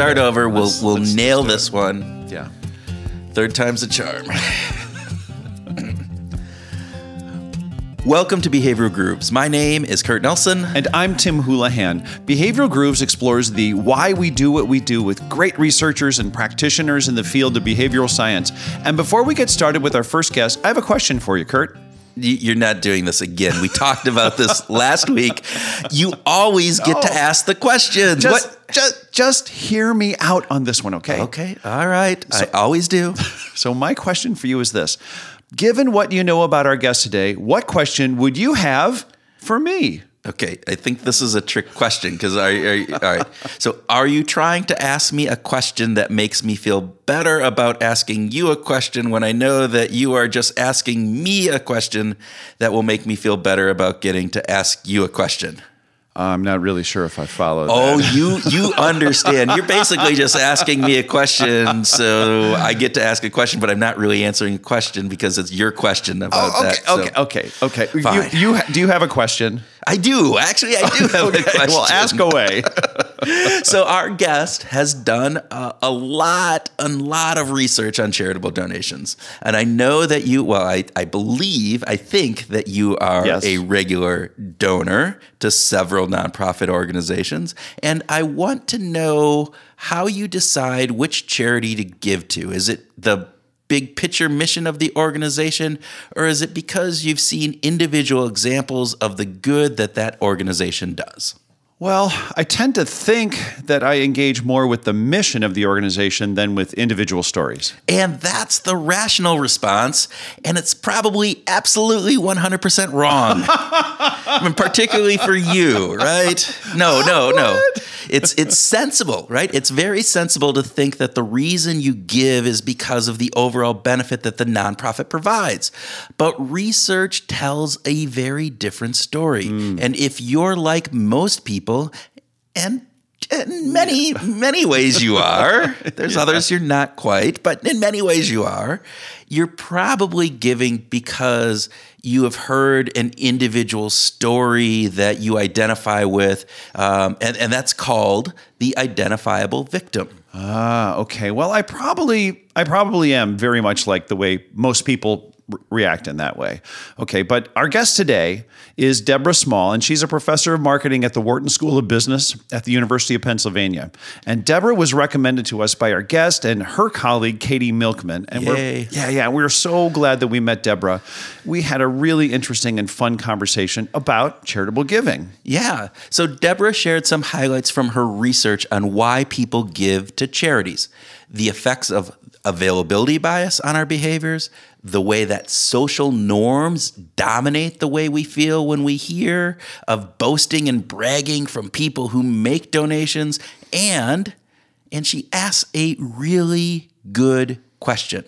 start over. We'll Let's- we'll let's- nail this one. Yeah. Third time's a charm. Welcome to Behavioral Grooves. My name is Kurt Nelson. And I'm Tim Houlihan. Behavioral Grooves explores the why we do what we do with great researchers and practitioners in the field of behavioral science. And before we get started with our first guest, I have a question for you, Kurt. You're not doing this again. We talked about this last week. You always get to ask the questions. Just, what? just, just hear me out on this one, okay? Okay, all right. I always do. So, my question for you is this Given what you know about our guest today, what question would you have for me? Okay, I think this is a trick question because all right. So, are you trying to ask me a question that makes me feel better about asking you a question when I know that you are just asking me a question that will make me feel better about getting to ask you a question? I'm not really sure if I follow Oh, that. you you understand. You're basically just asking me a question, so I get to ask a question, but I'm not really answering a question because it's your question about Oh, okay, that. so- okay, okay, okay. You, Fine. you do you have a question? I do actually. I do have a question. well, ask away. so our guest has done a, a lot a lot of research on charitable donations. And i know that you well i, I believe i think that you are Yes. a regular donor to several nonprofit organizations. And i want to know how you decide which charity to give to. Is it the big picture mission of the organization or is it because you've seen individual examples of the good that that organization does Well, I tend to think that I engage more with the mission of the organization than with individual stories. And that's the rational response. And it's probably absolutely 100% wrong. I mean, particularly for you, right? No, no, no. It's, it's sensible, right? It's very sensible to think that the reason you give is because of the overall benefit that the nonprofit provides. But research tells a very different story. Hmm. And if you're like most people, and in many, many ways you are. There's others you're not quite, but in many ways you are. You're probably giving because you have heard an individual story that you identify with, um, and, and that's called the identifiable victim. Ah, okay. Well, I probably I probably am very much like the way most people react in that way. Okay, but our guest today is Deborah Small, and she's a professor of marketing at the Wharton School of Business at the University of Pennsylvania. And Deborah was recommended to us by our guest and her colleague Katie Milkman. And Yay. we're yeah, yeah, we're so glad that we met Deborah. We had a really interesting and fun conversation about charitable giving. Yeah. So Deborah shared some highlights from her research on why people give to charities, the effects of availability bias on our behaviors, the way that social norms dominate the way we feel when we hear of boasting and bragging from people who make donations, and and she asks a really good question.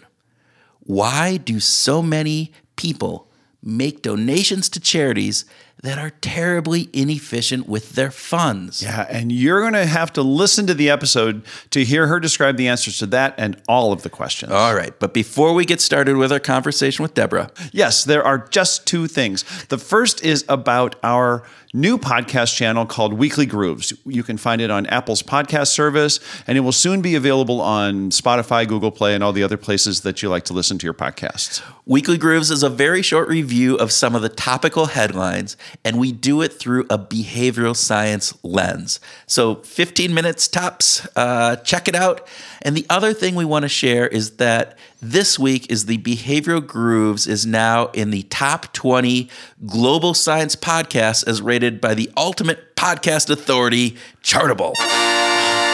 Why do so many people make donations to charities that are terribly inefficient with their funds? Yeah, and you're going to have to listen to the episode to hear her describe the answers to that and all of the questions. All right, but before we get started with our conversation with Deborah, Yes, there are just two things. The first is about our new podcast channel called Weekly Grooves. You can find it on Apple's podcast service, and it will soon be available on Spotify, Google Play, and all the other places that you like to listen to your podcasts. Weekly Grooves is a very short review of some of the topical headlines, and we do it through a behavioral science lens. So, 15 minutes tops. Uh, check it out. And the other thing we want to share is that this week is the Behavioral Grooves is now in the top 20 global science podcasts as rated by the ultimate podcast authority, Chartable.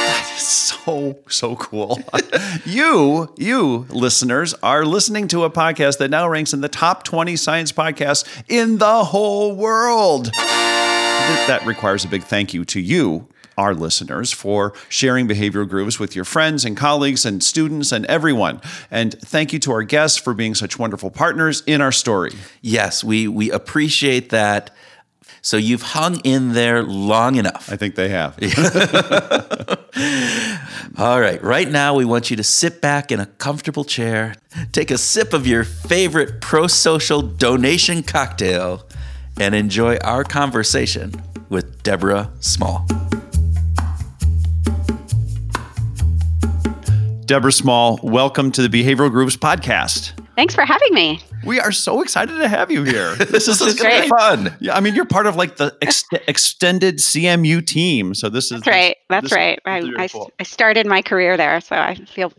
That is so, so cool. you, you listeners, are listening to a podcast that now ranks in the top 20 science podcasts in the whole world. That that requires a big thank you to you, our listeners, for sharing behavioral grooves with your friends and colleagues and students and everyone. And thank you to our guests for being such wonderful partners in our story. Yes, we, we appreciate that. So you've hung in there long enough. I think they have. All right, right now we want you to sit back in a comfortable chair, take a sip of your favorite pro social donation cocktail, and enjoy our conversation with Deborah Small. Deborah Small, welcome to the Behavioral Grooves podcast. Thanks for having me. We are so excited to have you here. this is, is great. fun. Yeah, I mean, you're part of like the ex- extended CMU team. So this is That's right. That's this, right. I, I, cool. I started my career there, so I feel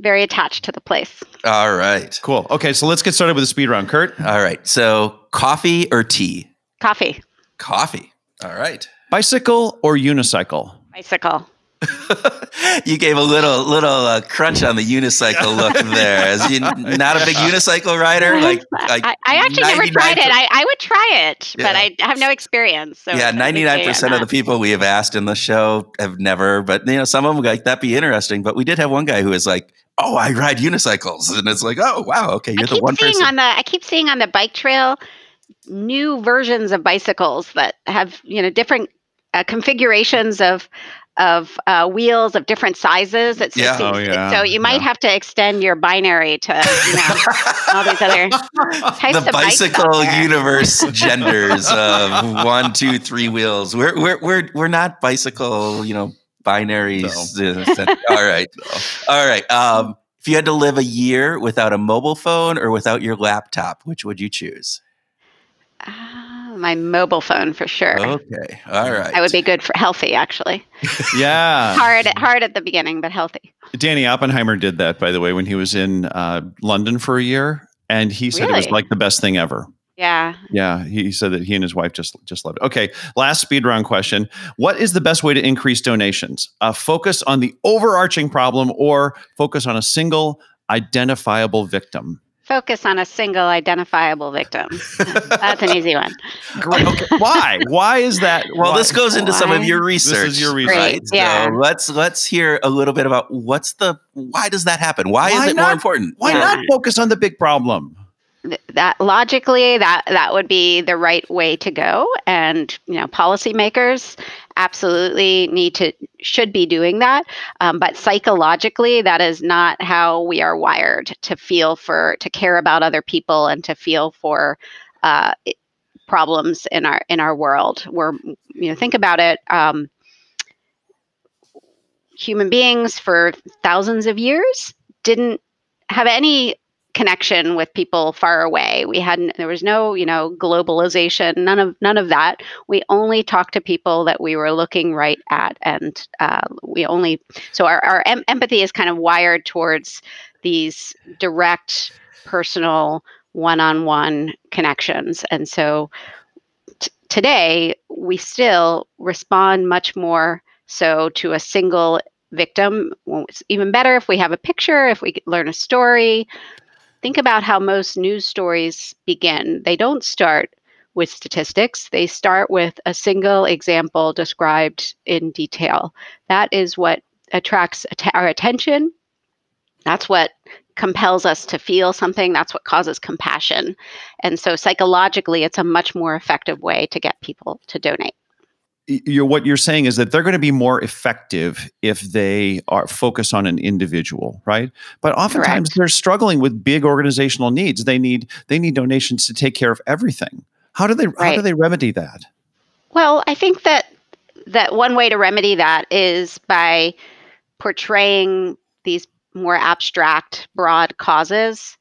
very attached to the place. All right. Cool. Okay, so let's get started with the speed round. Kurt? All right. So, coffee or tea? Coffee. Coffee. All right. Bicycle or unicycle? Bicycle. you gave a little little uh, crunch on the unicycle look there. As you not a big unicycle rider, like, like I, I, actually never tried it. I, I would try it, yeah. but I have no experience. So yeah, ninety nine percent of the people we have asked in the show have never. But you know, some of them like that'd be interesting. But we did have one guy who was like, "Oh, I ride unicycles," and it's like, "Oh, wow, okay, you're the one person." On the, I keep seeing on the bike trail new versions of bicycles that have you know different uh, configurations of of uh, wheels of different sizes. It's, yeah. oh, yeah. So you might yeah. have to extend your binary to you know, all these other types the bicycle universe genders of one, two, three wheels. We're we're we're we're not bicycle, you know, binaries. No. all right, all right. Um, if you had to live a year without a mobile phone or without your laptop, which would you choose? Uh, my mobile phone for sure. Okay. All right. I would be good for healthy, actually. yeah. hard, hard at the beginning, but healthy. Danny Oppenheimer did that, by the way, when he was in uh, London for a year, and he said really? it was like the best thing ever. Yeah. Yeah. He said that he and his wife just just loved it. Okay. Last speed round question. What is the best way to increase donations? Uh, focus on the overarching problem or focus on a single identifiable victim? Focus on a single identifiable victim. That's an easy one. Okay. Why? Why is that? Well, why? this goes into Why? some of your research. This is your research. Right. Yeah. So let's let's hear a little bit about what's the why does that happen? Why, why is it not, more important? Why yeah. not focus on the big problem? That logically that that would be the right way to go. And you know policymakers absolutely need to should be doing that. Um, but psychologically that is not how we are wired to feel for to care about other people and to feel for uh, problems in our in our world. We're you know think about it um, human beings for thousands of years didn't have any connection with people far away. We hadn't there was no, you know, globalization, none of none of that. We only talked to people that we were looking right at and uh, we only so our, our em- empathy is kind of wired towards these direct personal one-on-one connections. And so t- today we still respond much more so to a single victim. It's even better if we have a picture, if we learn a story, think about how most news stories begin. They don't start with statistics, they start with a single example described in detail. That is what attracts our attention. That's what compels us to feel something. That's what causes compassion. And so, psychologically, it's a much more effective way to get people to donate you're, what you're saying is that they're going to be more effective if they are focused on an individual, right? But oftentimes Correct. they're struggling with big organizational needs. They need they need donations to take care of everything. How do they right. how do they remedy that? Well, I think that that one way to remedy that is by portraying these more abstract, broad causes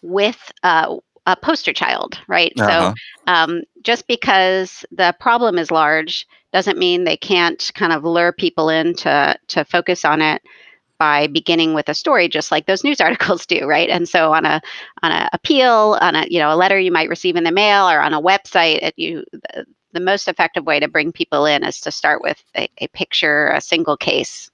with uh, a poster child, right? Uh-huh. So um, just because the problem is large doesn't mean they can't kind of lure people in to, to focus on it by beginning with a story just like those news articles do right and so on a on a appeal on a you know a letter you might receive in the mail or on a website it, you the, the most effective way to bring people in is to start with a, a picture a single case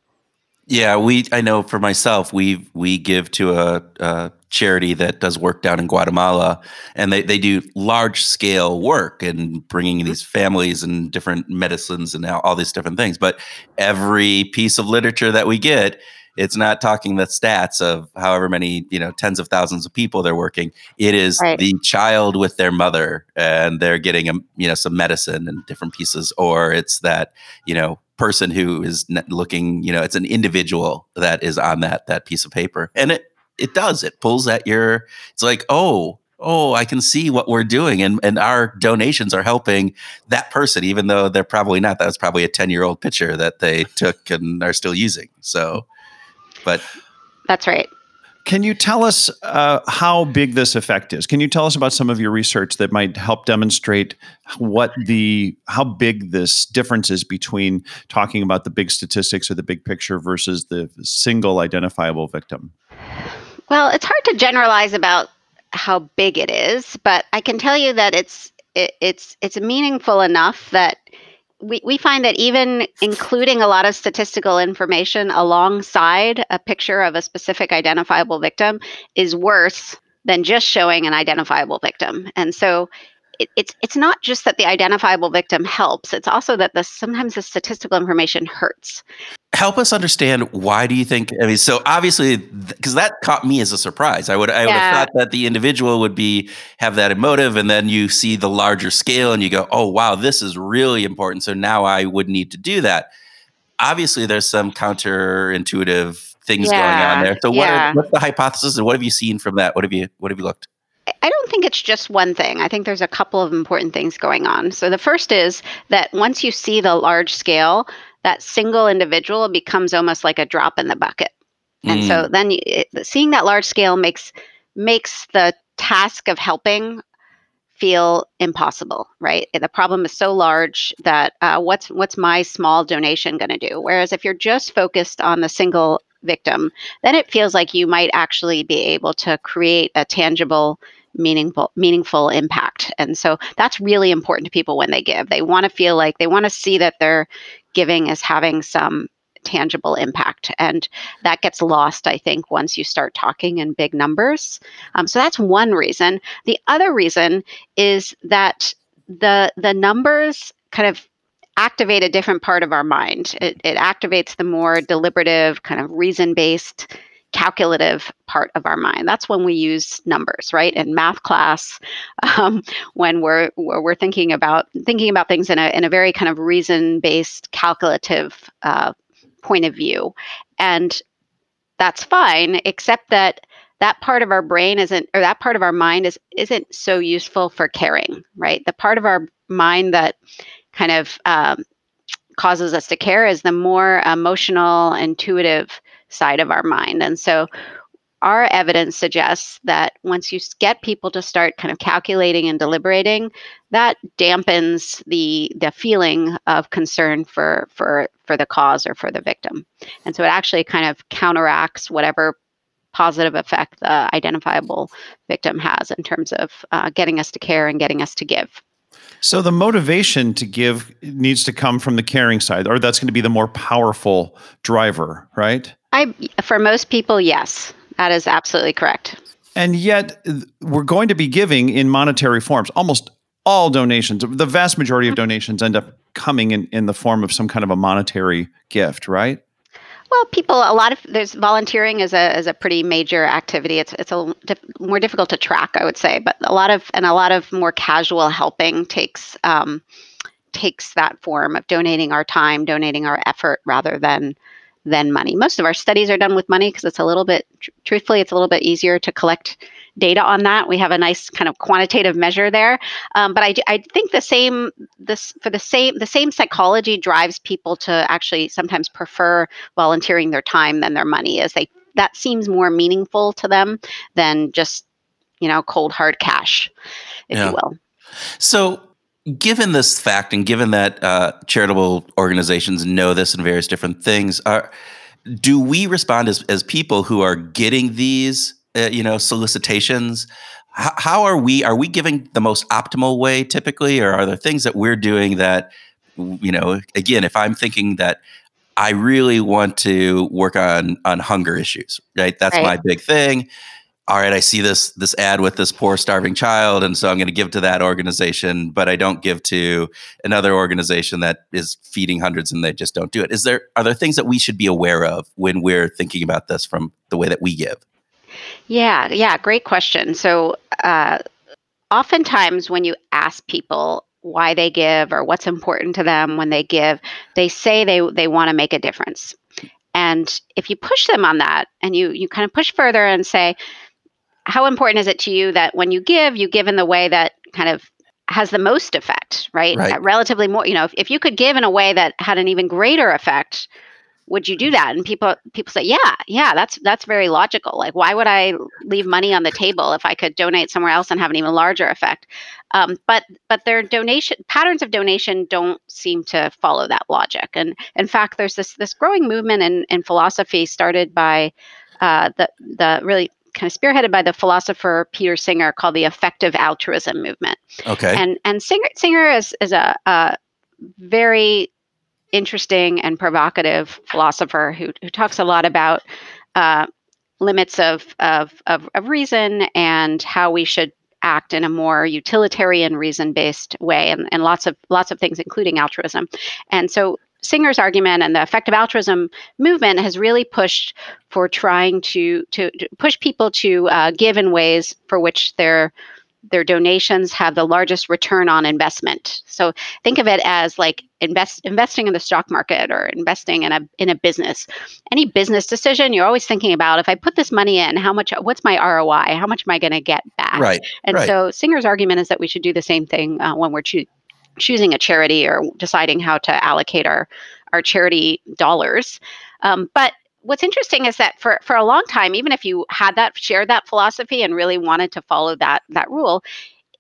yeah, we. I know for myself, we we give to a, a, charity that does work down in Guatemala, and they they do large scale work and bringing mm-hmm. these families and different medicines and now all these different things. But every piece of literature that we get, it's not talking the stats of however many you know tens of thousands of people they're working. It is right. the child with their mother, and they're getting a you know some medicine and different pieces, or it's that you know person who is looking you know it's an individual that is on that that piece of paper and it it does it pulls at your it's like oh oh i can see what we're doing and and our donations are helping that person even though they're probably not that was probably a 10 year old picture that they took and are still using so but That's right. Can you tell us uh, how big this effect is? Can you tell us about some of your research that might help demonstrate what the how big this difference is between talking about the big statistics or the big picture versus the single identifiable victim? Well, it's hard to generalize about how big it is, but I can tell you that it's it, it's it's meaningful enough that we, we find that even including a lot of statistical information alongside a picture of a specific identifiable victim is worse than just showing an identifiable victim. And so it, it's it's not just that the identifiable victim helps; it's also that the sometimes the statistical information hurts. Help us understand why do you think i mean so obviously because that caught me as a surprise. I would i would have thought that the individual would be have that emotive and then you see the larger scale and you go oh wow this is really important so now i would need to do that. Obviously there's some counterintuitive things yeah. going on there. So what yeah. are, what's the hypothesis and what have you seen from that? What have you what have you looked I don't think it's just one thing. I think there's a couple of important things going on. So, the first is that once you see the large scale, that single individual becomes almost like a drop in the bucket. And mm. so then you, it, seeing that large scale makes makes the task of helping feel impossible, right? The problem is so large that uh, what's what's my small donation going to do? Whereas if you're just focused on the single victim, then it feels like you might actually be able to create a tangible meaningful meaningful impact. And so that's really important to people when they give. They want to feel like they want to see that they're giving is having some tangible impact and that gets lost i think once you start talking in big numbers. Um, so that's one reason. The other reason is that the the numbers kind of activate a different part of our mind it, it activates the more deliberative kind of reason based calculative part of our mind. That's when we use numbers, right? In math class, um, when we're we're thinking about thinking about things in a in a very kind of reason based, calculative uh, point of view, and that's fine, except that that part of our brain isn't or that part of our mind is isn't so useful for caring, right? The part of our mind that kind of um, causes us to care is the more emotional, intuitive side of our mind. And so our evidence suggests that once you get people to start kind of calculating and deliberating, that dampens the the feeling of concern for for for the cause or for the victim. And so it actually kind of counteracts whatever positive effect the identifiable victim has in terms of uh, getting us to care and getting us to give. So the motivation to give needs to come from the caring side, or that's going to be the more powerful driver, right? I, for most people, yes, that is absolutely correct. And yet, we're going to be giving in monetary forms. Almost all donations, the vast majority of mm-hmm. donations end up coming in, in the form of some kind of a monetary gift, right? Well, people, a lot of there's volunteering is a is a pretty major activity. It's it's a dif- more difficult to track, I would say, but a lot of and a lot of more casual helping takes um, takes that form of donating our time, donating our effort, rather than than money. Most of our studies are done with money because it's a little bit, tr- truthfully, it's a little bit easier to collect data on that. We have a nice kind of quantitative measure there. Um, but I, I think the same this for the same the same psychology drives people to actually sometimes prefer volunteering their time than their money, as they that seems more meaningful to them than just you know cold hard cash, if yeah. you will. So given this fact and given that uh, charitable organizations know this and various different things are do we respond as, as people who are getting these uh, you know solicitations? How, how are we are we giving the most optimal way typically? Or are there things that we're doing that you know again if i'm thinking that i really want to work on on hunger issues right? That's right. my big thing all right, I see this this ad with this poor starving child, and so I'm going to give to that organization, but I don't give to another organization that is feeding hundreds, and they just don't do it. Is there are there things that we should be aware of when we're thinking about this from the way that we give? Yeah, yeah, great question. So, uh, oftentimes when you ask people why they give or what's important to them when they give, they say they they want to make a difference. And if you push them on that, and you you kind of push further and say how important is it to you that when you give, you give in the way that kind of has the most effect, right? right. Relatively more, you know, if, if you could give in a way that had an even greater effect, would you do that and people people say yeah yeah that's that's very logical like why would i leave money on the table if i could donate somewhere else and have an even larger effect um, but but their donation patterns of donation don't seem to follow that logic and in fact there's this this growing movement in, in philosophy started by uh, the the really kind of spearheaded by the philosopher Peter Singer called the effective altruism movement. Okay. And and Singer Singer is is a, a very interesting and provocative philosopher who who talks a lot about uh, limits of, of of of reason and how we should act in a more utilitarian reason based way and, and lots of lots of things including altruism and so Singer's argument and the effective altruism movement has really pushed for trying to to, to push people to uh, give in ways for which their their donations have the largest return on investment. So think of it as like invest investing in the stock market or investing in a in a business. Any business decision, you're always thinking about if I put this money in, how much what's my ROI? How much am I going to get back? Right. And right. so Singer's argument is that we should do the same thing uh, when we're choo- choosing a charity or deciding how to allocate our our charity dollars. Um, but what's interesting is that for for a long time, even if you had that shared that philosophy and really wanted to follow that that rule,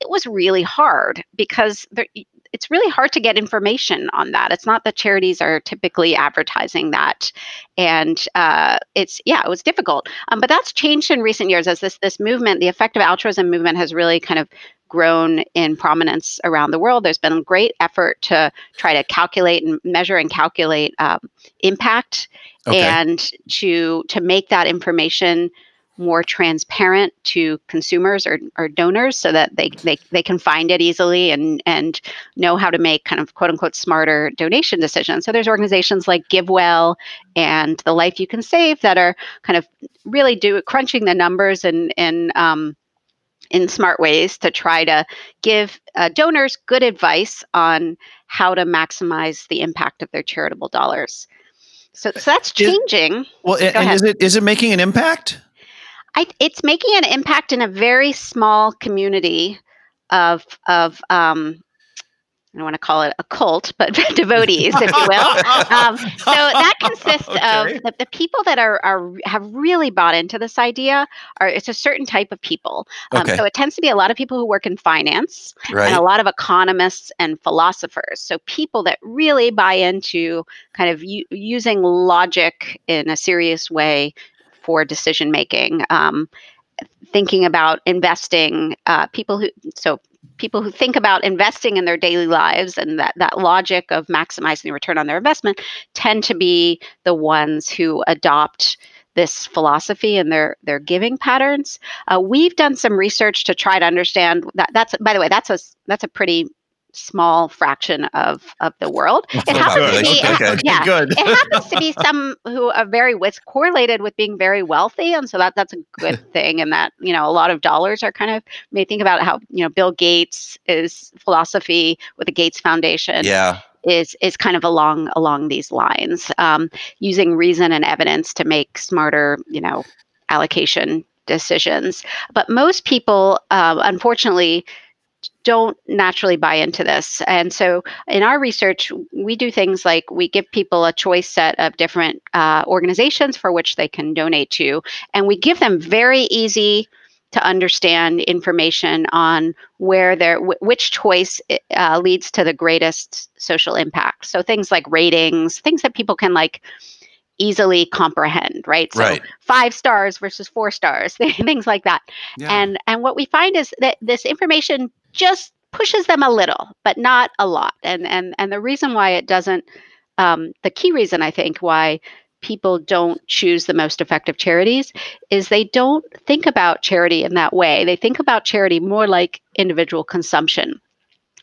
it was really hard because there, it's really hard to get information on that. It's not that charities are typically advertising that, and uh, it's yeah, it was difficult. Um, but that's changed in recent years as this this movement, the effective altruism movement, has really kind of grown in prominence around the world. There's been a great effort to try to calculate and measure and calculate um, impact, okay. and to to make that information more transparent to consumers or, or donors so that they, they, they can find it easily and, and know how to make kind of quote unquote smarter donation decisions. So there's organizations like GiveWell and The Life You Can Save that are kind of really do crunching the numbers and, and um, in smart ways to try to give uh, donors good advice on how to maximize the impact of their charitable dollars. So, so that's changing. Is, well, and, is it is it making an impact? I, it's making an impact in a very small community of of um, I don't want to call it a cult, but devotees, if you will. Um, so that consists okay. of the, the, people that are, are have really bought into this idea. Are it's a certain type of people. Um, okay. So it tends to be a lot of people who work in finance, right. and a lot of economists and philosophers. So people that really buy into kind of u- using logic in a serious way for decision making. Um, thinking about investing, uh, people who so people who think about investing in their daily lives and that, that logic of maximizing the return on their investment tend to be the ones who adopt this philosophy and their their giving patterns. Uh, we've done some research to try to understand that. That's by the way, that's a that's a pretty small fraction of of the world. It happens to be okay. yeah, Good. it happens to be some who are very with correlated with being very wealthy, and so that that's a good thing. And that you know a lot of dollars are kind of may think about how you know Bill Gates is philosophy with the Gates Foundation. Yeah. Is, is kind of along along these lines, um, using reason and evidence to make smarter, you know, allocation decisions. But most people, uh, unfortunately, don't naturally buy into this. And so in our research, we do things like we give people a choice set of different uh, organizations for which they can donate to, and we give them very easy to understand information on where their w- which choice uh, leads to the greatest social impact. So things like ratings, things that people can like easily comprehend, right? So right. five stars versus four stars, things like that. Yeah. And and what we find is that this information just pushes them a little, but not a lot. And and and the reason why it doesn't, um, the key reason I think why people don't choose the most effective charities is they don't think about charity in that way. They think about charity more like individual consumption.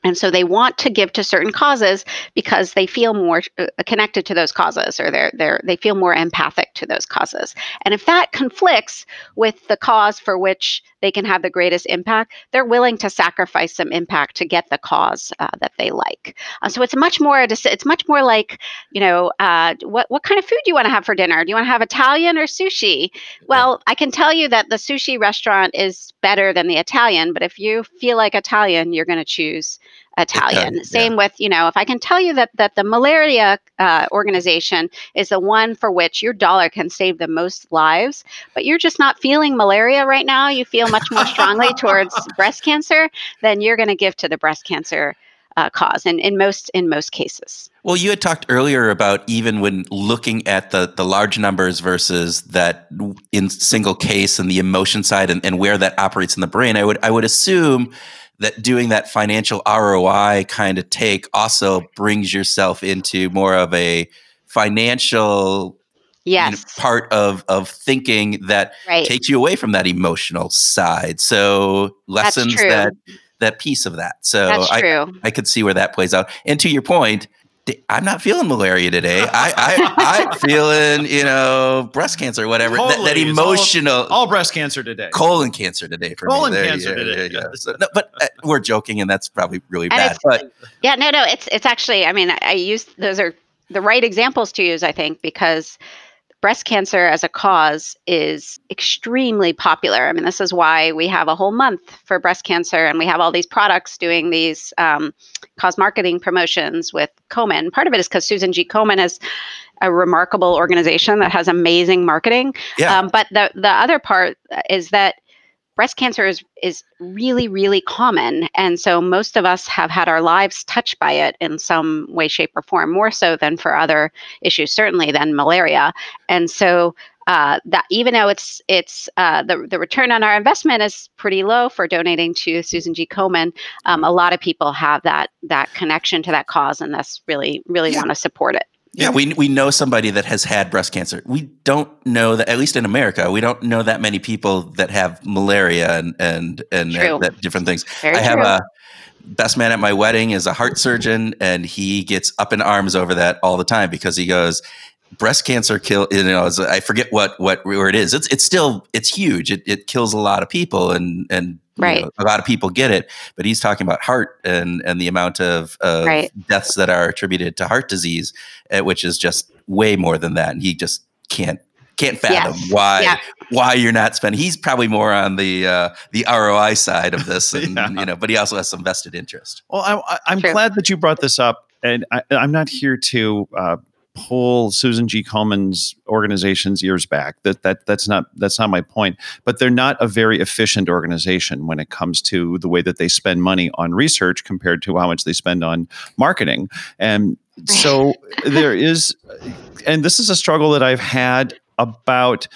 And so they want to give to certain causes because they feel more uh, connected to those causes or they're, they're, they feel more empathic to those causes. And if that conflicts with the cause for which they can have the greatest impact, they're willing to sacrifice some impact to get the cause uh, that they like. Uh, so it's much more, it's much more like, you know, uh, what, what kind of food do you want to have for dinner? Do you want to have Italian or sushi? Well, I can tell you that the sushi restaurant is better than the Italian, but if you feel like Italian, you're going to choose Italian. yeah. Same with, you know, if I can tell you that that the malaria uh, organization is the one for which your dollar can save the most lives, but you're just not feeling malaria right now, you feel much more strongly towards breast cancer, then you're going to give to the breast cancer uh, cause, and in most in most cases. Well, you had talked earlier about even when looking at the the large numbers versus that in single case and the emotion side and, and where that operates in the brain. I would I would assume that doing that financial ROI kind of take also brings yourself into more of a financial Yes. you know, part of of thinking that right. takes you away from that emotional side. So lessons that that piece of that. So I. I could see where that plays out. And to your point, I'm not feeling malaria today. I, I I'm feeling you know breast cancer or whatever. That, that Totally. It's all- emotional All breast cancer today. colon cancer today for Colon me. There, cancer yeah, today, yeah, yeah. yes. So, no, but uh, we're joking, and that's probably really And bad. But Yeah, no, no, it's it's actually. I mean, I, I use those are the right examples to use. I think because breast cancer as a cause is extremely popular. I mean, this is why we have a whole month for breast cancer, and we have all these products doing these um, cause marketing promotions with Komen. Part of it is because Susan G. Komen is a remarkable organization that has amazing marketing. yeah, Um, but the the other part is that breast cancer is is really really common, and so most of us have had our lives touched by it in some way, shape, or form. More so than for other issues, certainly than malaria. And so uh, that even though it's it's uh, the the return on our investment is pretty low for donating to Susan G. Komen, um, a lot of people have that that connection to that cause, and that's really really Yeah. want to support it. Yeah, we we know somebody that has had breast cancer. We don't know that at least in America, we don't know that many people that have malaria and and and that different things. Very I have true. a best man at my wedding is a heart surgeon, and he gets up in arms over that all the time because he goes, breast cancer kill. You know, I forget what what where it is. It's it's still it's huge. It it kills a lot of people, and and you Right. know, a lot of people get it. But he's talking about heart and and the amount of, of Right. deaths that are attributed to heart disease, uh, which is just way more than that. And he just can't can't fathom Yes. why Yeah. why you're not spending. He's probably more on the uh, the ROI side of this, and Yeah. you know, but he also has some vested interest. Well, I, I, I'm True. glad that you brought this up, and I, I'm not here to uh, pull Susan G. Komen's organization's ears back. That that that's not that's not my point. But they're not a very efficient organization when it comes to the way that they spend money on research compared to how much they spend on marketing. And so there is, and this is a struggle that I've had about.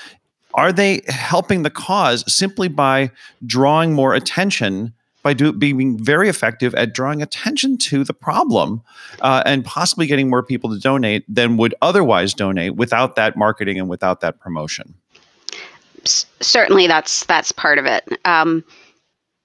Are they helping the cause simply by drawing more attention by do, being very effective at drawing attention to the problem uh, and possibly getting more people to donate than would otherwise donate without that marketing and without that promotion. S- certainly that's that's part of it. Um,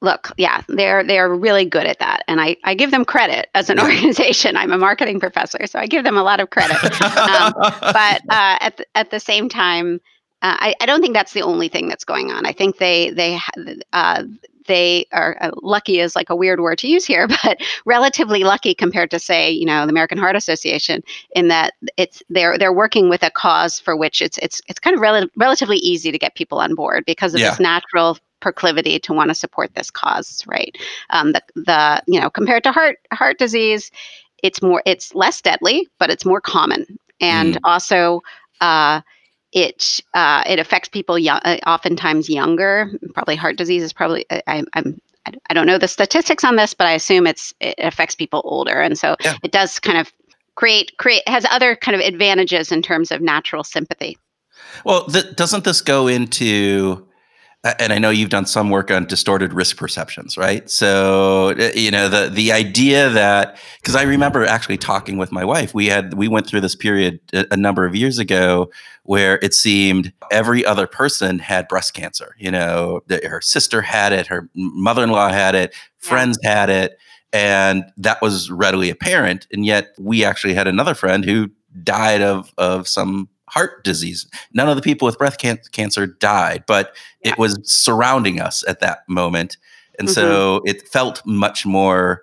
look yeah they're they're really good at that and i, I give them credit as an organization. I'm a marketing professor so i give them a lot of credit. Um, but uh, at, the, at the same time uh, I, I don't think that's the only thing that's going on. I think they they uh, they are uh, lucky is like a weird word to use here but relatively lucky compared to say you know the american heart association in that it's they're they're working with a cause for which it's it's it's kind of rel- relatively easy to get people on board because of Yeah. this natural proclivity to want to support this cause right? Um, the the you know compared to heart heart disease it's more it's less deadly but it's more common. And also uh, it uh, it affects people young, uh, oftentimes younger probably heart disease is probably I, I'm I don't know the statistics on this, but I assume it's it affects people older, and so Yeah. it does kind of create create has other kind of advantages in terms of natural sympathy. Well, th- doesn't this go into? And I know you've done some work on distorted risk perceptions, right? So uh, you know the the idea that because I remember actually talking with my wife. We had we went through this period a, a number of years ago where it seemed every other person had breast cancer. You know, her sister had it, her mother in law had it, friends had it, and that was readily apparent. And yet, we actually had another friend who died of of some heart disease. None of the people with breast can- cancer died, but Yeah. it was surrounding us at that moment. And so mm-hmm. it felt much more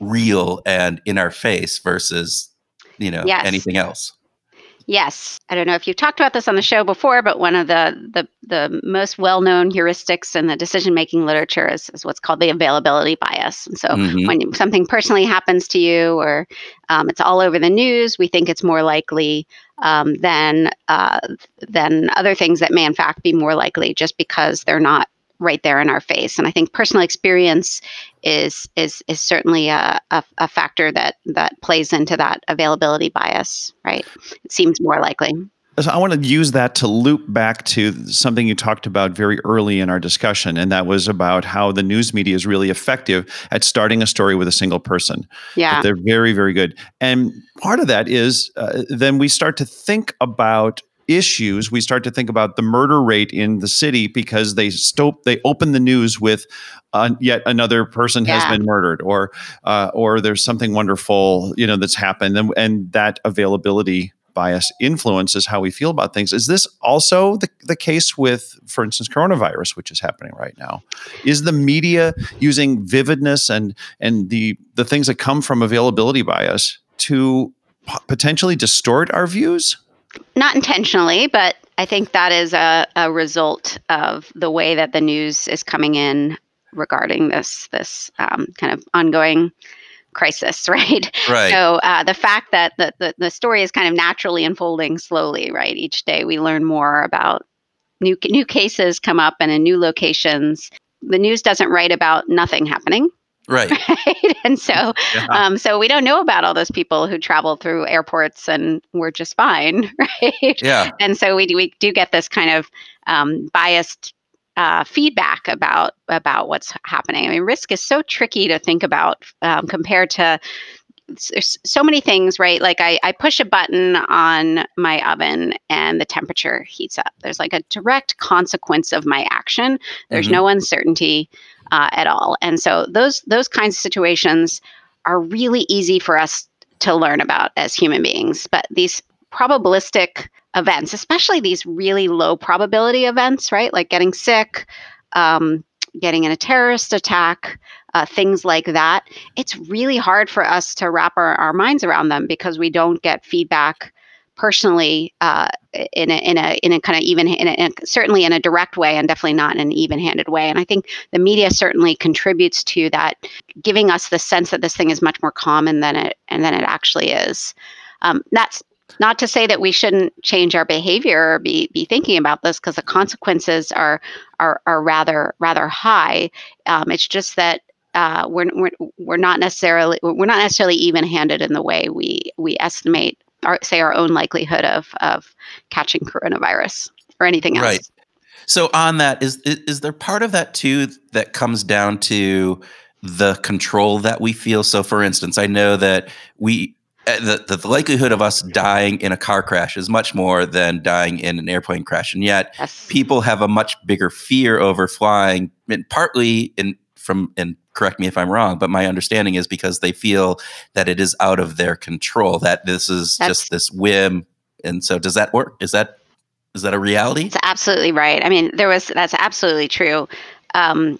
real and in our face versus, you know, Yes. anything else. Yes, I don't know if you've talked about this on the show before, but one of the the, the most well known heuristics in the decision making literature is, is what's called the availability bias. And so, mm-hmm. when something personally happens to you, or um, it's all over the news, we think it's more likely um, than uh, than other things that may in fact be more likely, just because they're not right there in our face. And I think personal experience is is is certainly a, a, a, factor that that plays into that availability bias. Right? It seems more likely. So I want to use that to loop back to something you talked about very early in our discussion, and that was about how the news media is really effective at starting a story with a single person. Yeah, that they're very, very good. And part of that is uh, then we start to think about issues, we start to think about the murder rate in the city because they stop they open the news with uh, yet another person yeah. has been murdered, or uh, or there's something wonderful you know that's happened, and, and that availability bias influences how we feel about things. Is this also the, the case with, for instance, coronavirus, which is happening right now? Is the media using vividness and and the the things that come from availability bias to potentially distort our views? Not intentionally, but I think that is a, a result of the way that the news is coming in regarding this this um, kind of ongoing crisis, right? Right. So uh, the fact that the, the, the story is kind of naturally unfolding slowly, right? Each day we learn more about new new cases come up and in new locations. The news doesn't write about nothing happening. Right. right? And so, yeah. um, so we don't know about all those people who travel through airports and we're just fine, right? Yeah. And so we do, we do get this kind of um, biased uh, feedback about about what's happening. I mean, risk is so tricky to think about um, compared to there's so many things, right? Like I, I push a button on my oven and the temperature heats up. There's like a direct consequence of my action. There's mm-hmm. no uncertainty uh, at all. And so those those kinds of situations are really easy for us to learn about as human beings. But these probabilistic events, especially these really low probability events, right? Like getting sick, um, getting in a terrorist attack, uh, things like that. It's really hard for us to wrap our, our minds around them because we don't get feedback personally uh, in a in a in a kind of even in a, in a, certainly in a direct way and definitely not in an even-handed way and i think the media certainly contributes to that giving us the sense that this thing is much more common than it and than it actually is um, that's not to say that we shouldn't change our behavior or be, be thinking about this because the consequences are, are are rather rather high. Um, it's just that uh, we're, we're we're not necessarily we're not necessarily even handed in the way we we estimate our, say our own likelihood of of catching coronavirus or anything else. Right. So on that is, is there part of that too that comes down to the control that we feel? So for instance, I know that we uh, the, the likelihood of us dying in a car crash is much more than dying in an airplane crash. And yet yes. people have a much bigger fear over flying, and partly in from and correct me if I'm wrong, but my understanding is because they feel that it is out of their control, that this is That's, just this whim. And so does that work? Is that is that a reality? It's absolutely right. I mean, there was that's absolutely true. Um,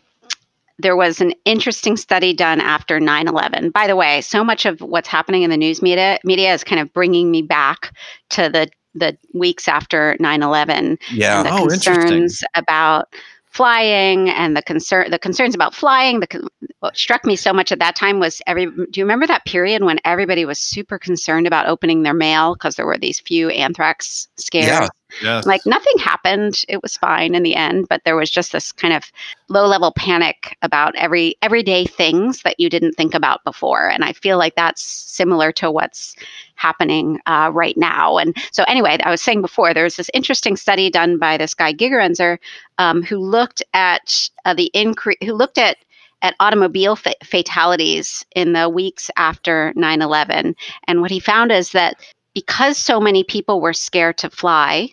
there was an interesting study done after 9-11 by the way so much of what's happening in the news media media is kind of bringing me back to the the weeks after 9-11 yeah and the oh, concerns about flying and the concern the concerns about flying the what struck me so much at that time was every do you remember that period when everybody was super concerned about opening their mail because there were these few anthrax scares? Yeah Yes. Like nothing happened. It was fine in the end, but there was just this kind of low level panic about every everyday things that you didn't think about before. And I feel like that's similar to what's happening uh, right now. And so, anyway, I was saying before, there was this interesting study done by this guy Gigerenzer, um, who looked at uh, the increase, who looked at at automobile fa- fatalities in the weeks after 9 11. And what he found is that because so many people were scared to fly,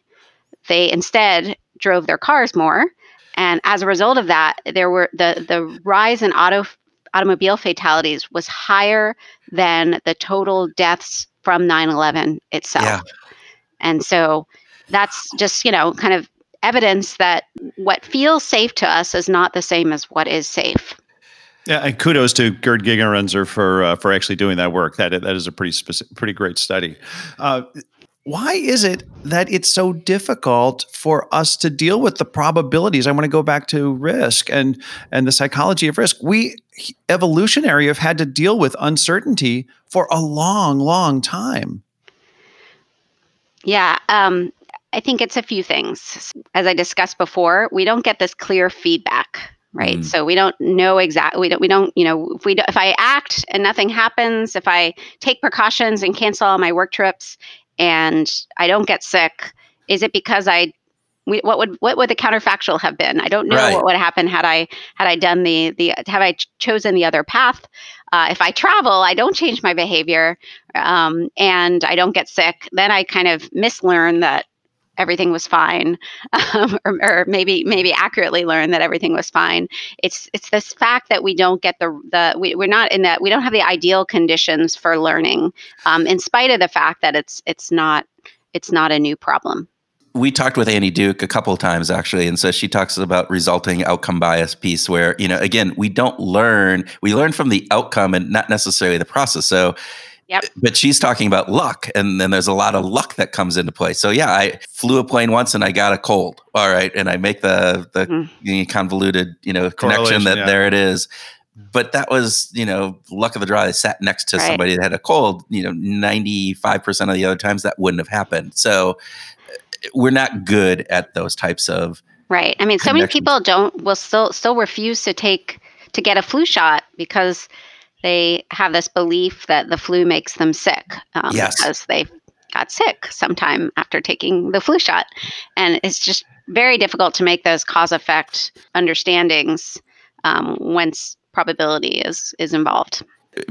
they instead drove their cars more. And as a result of that, there were the, the rise in auto automobile fatalities was higher than the total deaths from 9-11 itself. Yeah. And so that's just, you know, kind of evidence that what feels safe to us is not the same as what is safe. Yeah, and kudos to Gerd Gigerenzer for uh, for actually doing that work. That that is a pretty specific, pretty great study. Uh, why is it that it's so difficult for us to deal with the probabilities? I want to go back to risk and and the psychology of risk. We evolutionary have had to deal with uncertainty for a long, long time. Yeah, um, I think it's a few things. As I discussed before, we don't get this clear feedback right mm. so we don't know exactly we don't we don't you know if we do, if i act and nothing happens if i take precautions and cancel all my work trips and I don't get sick, is it because I we, what would what would the counterfactual have been? I don't know right. what would happen had I had I done the the have I ch- chosen the other path. Uh, if I travel, I don't change my behavior, um, and I don't get sick. Then I kind of mislearn that everything was fine, um, or, or, maybe maybe accurately learn that everything was fine. It's it's this fact that we don't get the the we, we're not in that we don't have the ideal conditions for learning, um, in spite of the fact that it's it's not it's not a new problem we talked with Annie Duke a couple times actually, and so she talks about resulting outcome bias piece, where you know, again, we don't learn; we learn from the outcome and not necessarily the process. So, Yep. But she's talking about luck, and then there's a lot of luck that comes into play. So yeah, I flew a plane once and I got a cold. All right, and I make the the mm. convoluted you know connection that yeah. there it is. But that was you know luck of the draw. I sat next to right. somebody that had a cold. You know, ninety five percent of the other times that wouldn't have happened. So we're not good at those types of right. I mean, so many people don't will still still refuse to take to get a flu shot because they have this belief that the flu makes them sick um, yes. because they got sick sometime after taking the flu shot. And it's just very difficult to make those cause effect understandings um, once probability is is involved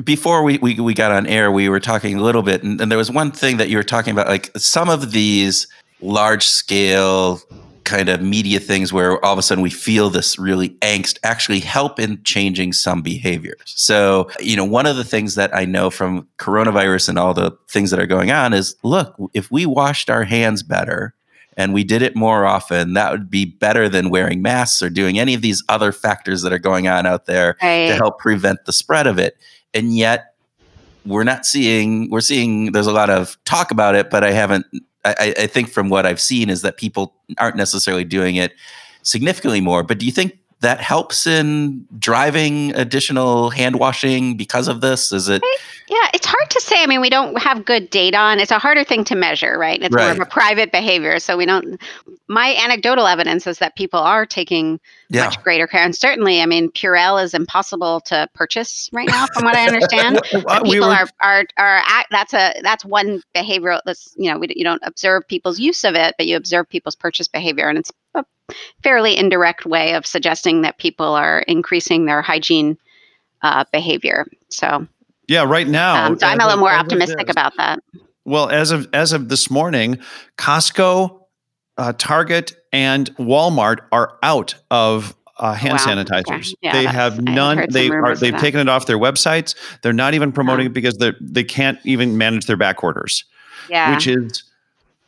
before we, we, we got on air, we were talking a little bit, and, and, there was one thing that you were talking about, like some of these large scale kind of media things where all of a sudden we feel this really angst actually help in changing some behaviors. So, you know, one of the things that I know from coronavirus and all the things that are going on is look, if we washed our hands better, and we did it more often, that would be better than wearing masks or doing any of these other factors that are going on out there right. to help prevent the spread of it. And yet, we're not seeing, we're seeing there's a lot of talk about it, but I haven't I, I think from what I've seen is that people aren't necessarily doing it significantly more. But do you think that helps in driving additional hand washing because of this? Is it? Yeah, it's hard to say. I mean, we don't have good data on. It's a harder thing to measure, right? It's right. more of a private behavior, so we don't. My anecdotal evidence is that people are taking yeah. much greater care, and certainly, I mean, Purell is impossible to purchase right now, from what I understand. well, people we were, are are are at, that's a that's one behavioral. That's you know, we, you don't observe people's use of it, but you observe people's purchase behavior, and it's a fairly indirect way of suggesting that people are increasing their hygiene uh, behavior. So yeah, right now. Um, so I'm a little more optimistic about that. Well, as of as of this morning, Costco, uh, Target, and Walmart are out of uh, hand wow. sanitizers. Yeah. Yeah, they have none. They are. They've taken it off their websites. They're not even promoting yeah. it because they they can't even manage their back orders. Yeah, which is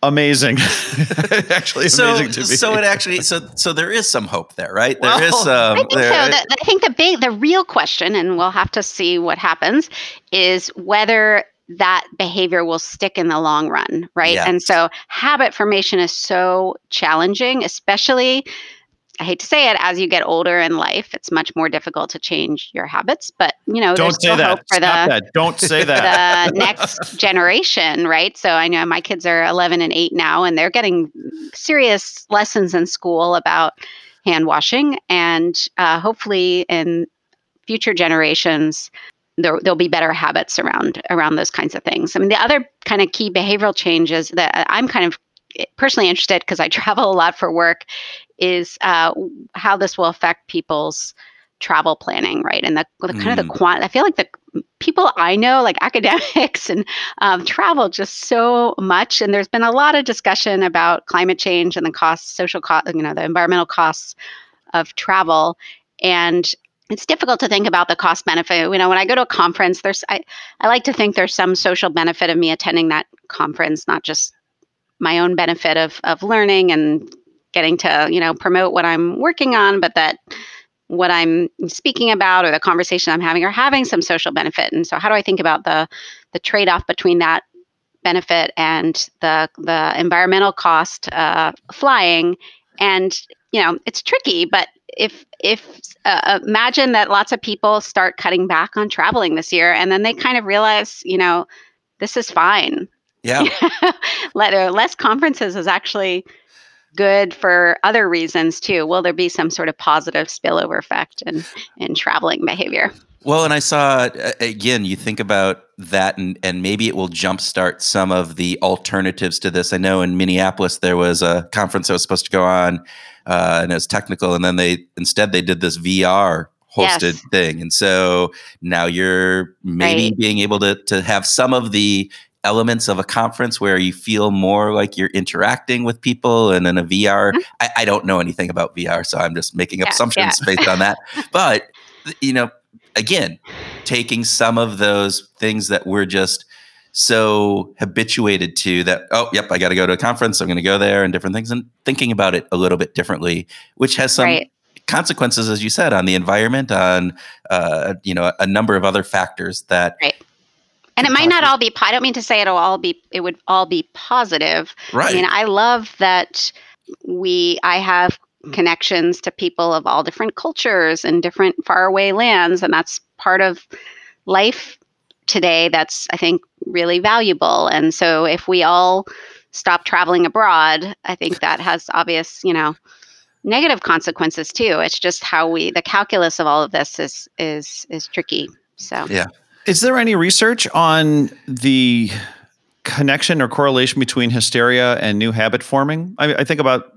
amazing. actually, so, amazing to me. So it actually, so so there is some hope there, right? There well, is. Um, I think there, so. The, I think the big, the real question, and we'll have to see what happens, is whether that behavior will stick in the long run, right? Yeah. And so habit formation is so challenging, especially I hate to say it, as you get older in life, it's much more difficult to change your habits. But you know, don't say that. For Stop the, that. Don't say that. The next generation, right? So I know my kids are 11 and 8 now, and they're getting serious lessons in school about hand washing, and uh, hopefully in future generations. There, there'll be better habits around around those kinds of things. I mean, the other kind of key behavioral changes that I'm kind of personally interested because I travel a lot for work is uh, how this will affect people's travel planning, right? And the, the kind mm. of the mm. quant. I feel like the people I know, like academics and um, travel just so much. And there's been a lot of discussion about climate change and the costs, social cost, you know, the environmental costs of travel. And it's difficult to think about the cost benefit. You know, when I go to a conference, there's I, I like to think there's some social benefit of me attending that conference, not just my own benefit of of learning and getting to you know promote what i'm working on but that what i'm speaking about or the conversation i'm having are having some social benefit. And so how do i think about the the trade-off between that benefit and the the environmental cost uh, flying? And you know it's tricky but if if uh, imagine that lots of people start cutting back on traveling this year and then they kind of realize you know this is fine. Yeah. Let, uh, less conferences is actually good for other reasons too will there be some sort of positive spillover effect in in traveling behavior Well, and I saw uh, again. You think about that, and and maybe it will jumpstart some of the alternatives to this. I know in Minneapolis there was a conference that was supposed to go on, uh, and it was technical, and then they instead they did this VR hosted Yes. thing, and so now you're maybe Right. being able to to have some of the elements of a conference where you feel more like you're interacting with people and in a VR. Mhm. I, I don't know anything about VR, so I'm just making Yeah, assumptions based on that. But you know, again, taking some of those things that we're just so habituated to that, oh, yep, I got to go to a conference, I'm going to go there and different things, and thinking about it a little bit differently, which has some right consequences, as you said, on the environment, on, uh, you know, a number of other factors that, and it might not all be i don't mean to say it'll all be it would all be positive right. I mean, I love that we I have connections to people of all different cultures and different faraway lands, and that's part of life today. That's I think really valuable. And so if we all stop traveling abroad, I think that has obvious, you know, negative consequences too. It's just how we the calculus of all of this is is is tricky. So Yeah. Is there any research on the connection or correlation between hysteria and new habit forming? I, I think about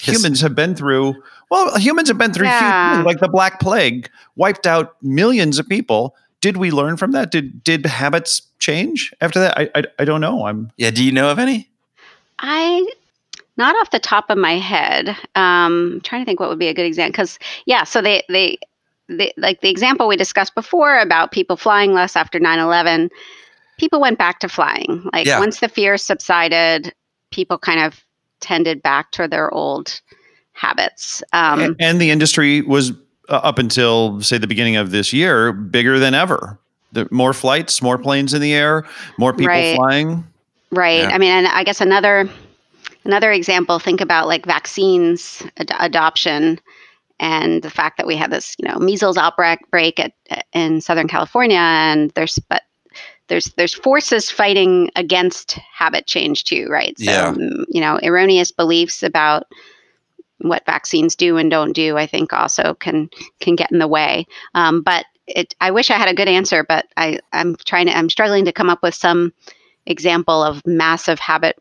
humans have been through. Well, humans have been through Yeah. things, like the Black Plague wiped out millions of people. Did we learn from that? Did did habits change after that? I I, I don't know. I'm Yeah. Do you know of any? I, not off the top of my head, um, I'm trying to think what would be a good example. Because yeah, so they they. They like the example we discussed before about people flying less after 9-11 people went back to flying like Yeah. once the fear subsided people kind of tended back to their old habits um, A- and the industry was uh, up until say the beginning of this year bigger than ever. The, more flights, more planes in the air, more people Right. flying. Right. Yeah. I mean, and I guess another another example. Think about like vaccines ad- adoption, and the fact that we had this, you know, measles outbreak break at, in Southern California, and there's but there's there's forces fighting against habit change too, right? So Yeah. mm, you know, erroneous beliefs about what vaccines do and don't do, I think also can can get in the way. Um, but it, I wish I had a good answer, but I I'm trying to I'm struggling to come up with some example of massive habit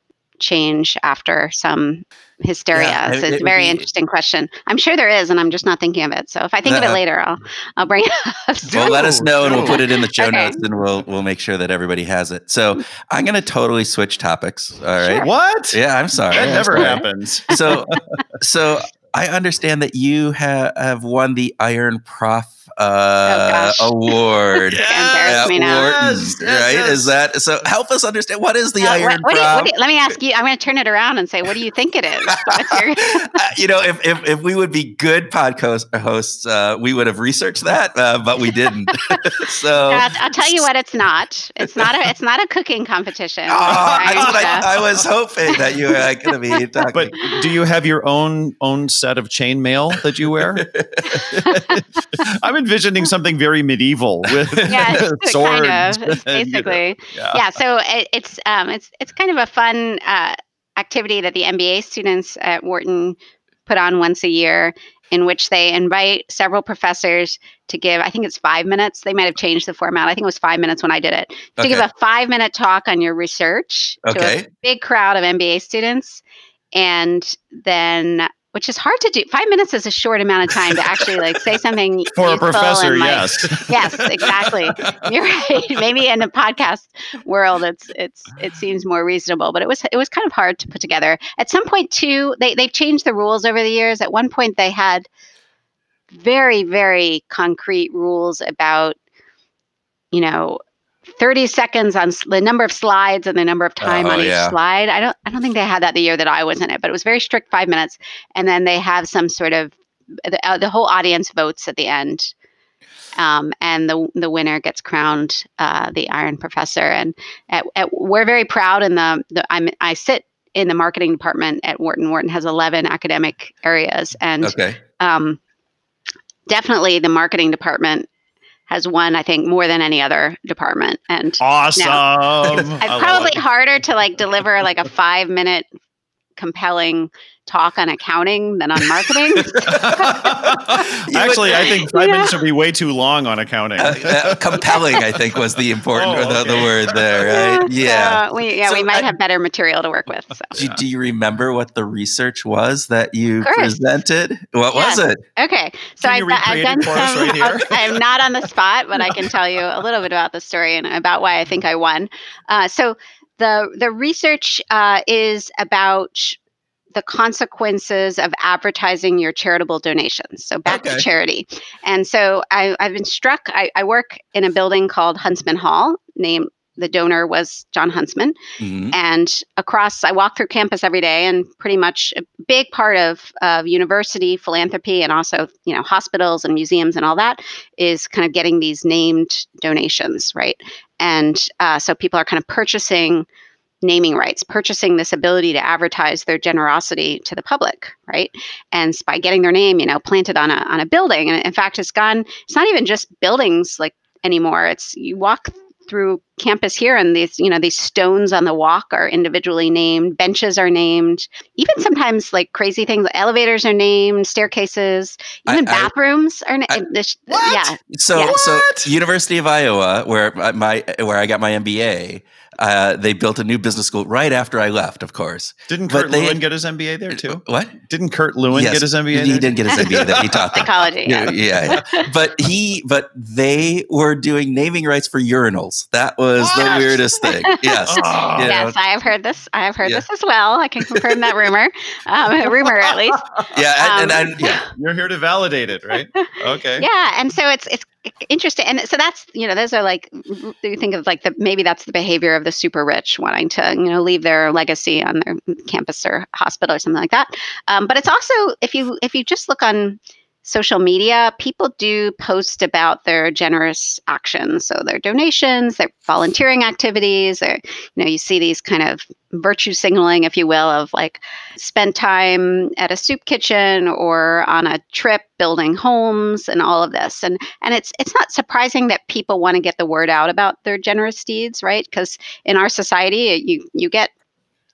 change after some hysteria. Yeah, it- so it it's a very be- interesting question. I'm sure there is, and I'm just not thinking of it. So if I think of Uh, it later, I'll I'll bring it up. Well, let us know, and we'll put it in the show Okay. notes, and we'll we'll make sure that everybody has it. So I'm going to totally switch topics. All right. Sure. What? Yeah, I'm sorry. That I'm never sorry. happens. So, so I understand that you ha- have won the Iron Prof uh, gosh. award. Embarrass at. Wharton, Yes, yes, right? yes. Is that so? Help us understand what is the Uh, Iron what- what do you- what do you- let me ask you. I'm going to turn it around and say, what do you think it is? Your- Uh, you know, if, if if we would be good podcast hosts, uh, we would have researched that, uh, but we didn't. so, I'll, I'll tell you what. It's not. It's not a. It's not a cooking competition. Oh, Iron that's what Chef. I, I was hoping that you were going to be talking. But do you have your own own set of chainmail that you wear? I'm envisioning something very medieval with Yes, swords. kind of. And, you know, basically. yeah. yeah so it, it's um, it's it's kind of a fun uh, activity that the MBA students at Wharton put on once a year, in which they invite several professors to give. I think it's five minutes. They might have changed the format. I think it was five minutes when I did it to give a five minute talk on your research to a big crowd of MBA students, and then. Which is hard to do. Five minutes is a short amount of time to actually like say something For a professor, and, like, yes. yes, exactly. You're right. Maybe in the podcast world, it's it's it seems more reasonable, but it was it was kind of hard to put together. At some point, too, they they've changed the rules over the years. At one point, they had very very concrete rules about you know. 30 seconds on the number of slides and the number of time Oh, on each yeah. slide. I don't I don't think they had that the year that I was in it, but it was very strict 5 minutes and then they have some sort of the, uh, the whole audience votes at the end um, and the the winner gets crowned uh, the Iron Professor. And at, at, we're very proud in the, the I'm I sit in the marketing department at Wharton. Wharton has 11 academic areas, and Okay. um, definitely the marketing department has won, I think, more than any other department. And Awesome. it's probably harder to like deliver like a five minute compelling talk on accounting than on marketing. Actually, I think five Yeah. minutes would be way too long on accounting. Uh, uh, compelling, I think, was the important Oh, or the, the word there, right? Yeah. So we, yeah, So we might I- have better material to work with. So. Do, do you remember what the research was that you presented? What was it? Okay, so Can I've, you I've recreate done it for us some. right here? I'm not on the spot, but I can tell you a little bit about the story and about why I think I won. Uh, so the the research uh, is about the consequences of advertising your charitable donations. So back Okay. to charity. And so I, I've been struck. I, I work in a building called Huntsman Hall. Named the donor was John Huntsman Mhm. and across i walk through campus every day and pretty much a big part of, of university philanthropy and also you know hospitals and museums and all that is kind of getting these named donations right and uh, so people are kind of purchasing naming rights purchasing this ability to advertise their generosity to the public right and by getting their name you know planted on a, on a building and in fact it's gone it's not even just buildings like anymore it's you walk through campus here and these you know these stones on the walk are individually named benches are named even sometimes like crazy things elevators are named staircases even I- bathrooms are I- this- What? yeah So, Yeah. so University of Iowa, where I- my where I got my MBA, uh, they built a new business school right after I left. Of course. Didn't But Kurt they- Lewin get his MBA there too? What? Didn't Kurt Lewin Yes, get his MBA He there? did get his MBA. There. He taught there. psychology Yeah, yeah. yeah, yeah. But he, but they were doing naming rights for urinals. That was the weirdest thing. Yes. Oh. You know, Yes, I have heard this. I have heard Yeah. this as well. I can confirm that rumor, um, a rumor at least. yeah, and, and, Um, and yeah, You're here to validate it, right? Okay. Yeah, and so it's it's interesting, and so that's you know those are like you think of like the maybe that's the behavior of the super rich wanting to you know leave their legacy on their campus or hospital or something like that. Um, but it's also if you if you just look on social media, people do post about their generous actions, so their donations, their volunteering activities, or you know you see these kind of virtue signaling, if you will, of like spent time at a soup kitchen or on a trip building homes and all of this. And and it's it's not surprising that people want to get the word out about their generous deeds right? Because in our society you you get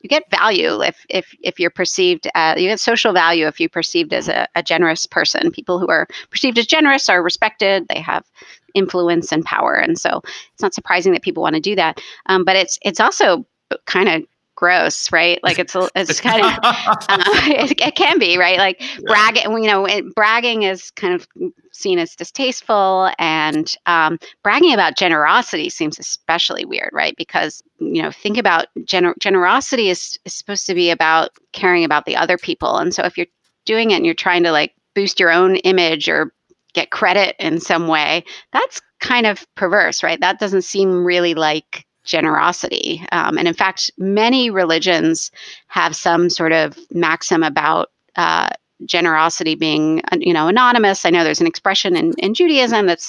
you get value if if if you're perceived as you get social value if you're perceived as a, a generous person. People who are perceived as generous are respected they have influence and power and so it's not surprising that people want to do that. Um, but it's it's also kind of gross right? Like it's a- it's kind of uh, it, it can be right? Like bragging you know it, bragging is kind of seen as distasteful and um, bragging about generosity seems especially weird right? Because you know think about gener- generosity is, is supposed to be about caring about the other people. And so if you're doing it and you're trying to like boost your own image or get credit in some way that's kind of perverse right? That doesn't seem really like generosity. Um, and in fact many religions have some sort of maxim about uh, generosity being uh, you know anonymous. I know there's an expression in, in judaism that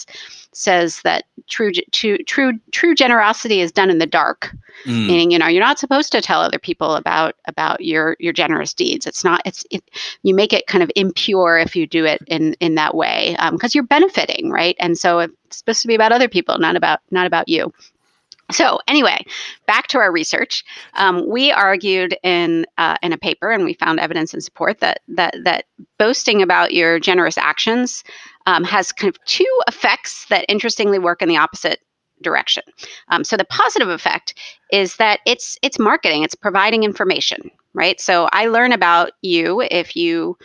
says that true, true true true generosity is done in the dark. Mm. meaning you know you're not supposed to tell other people about about your your generous deeds. It's not it's it, you make it kind of impure if you do it in in that way because you're benefiting right? And so it's supposed to be about other people not about not about you so anyway, back to our research. Um, we argued in uh, in a paper, and we found evidence and support that that that boasting about your generous actions um, has kind of two effects that interestingly work in the opposite direction. Um, so the positive effect is that it's it's marketing, it's providing information, right? So I learn about you if you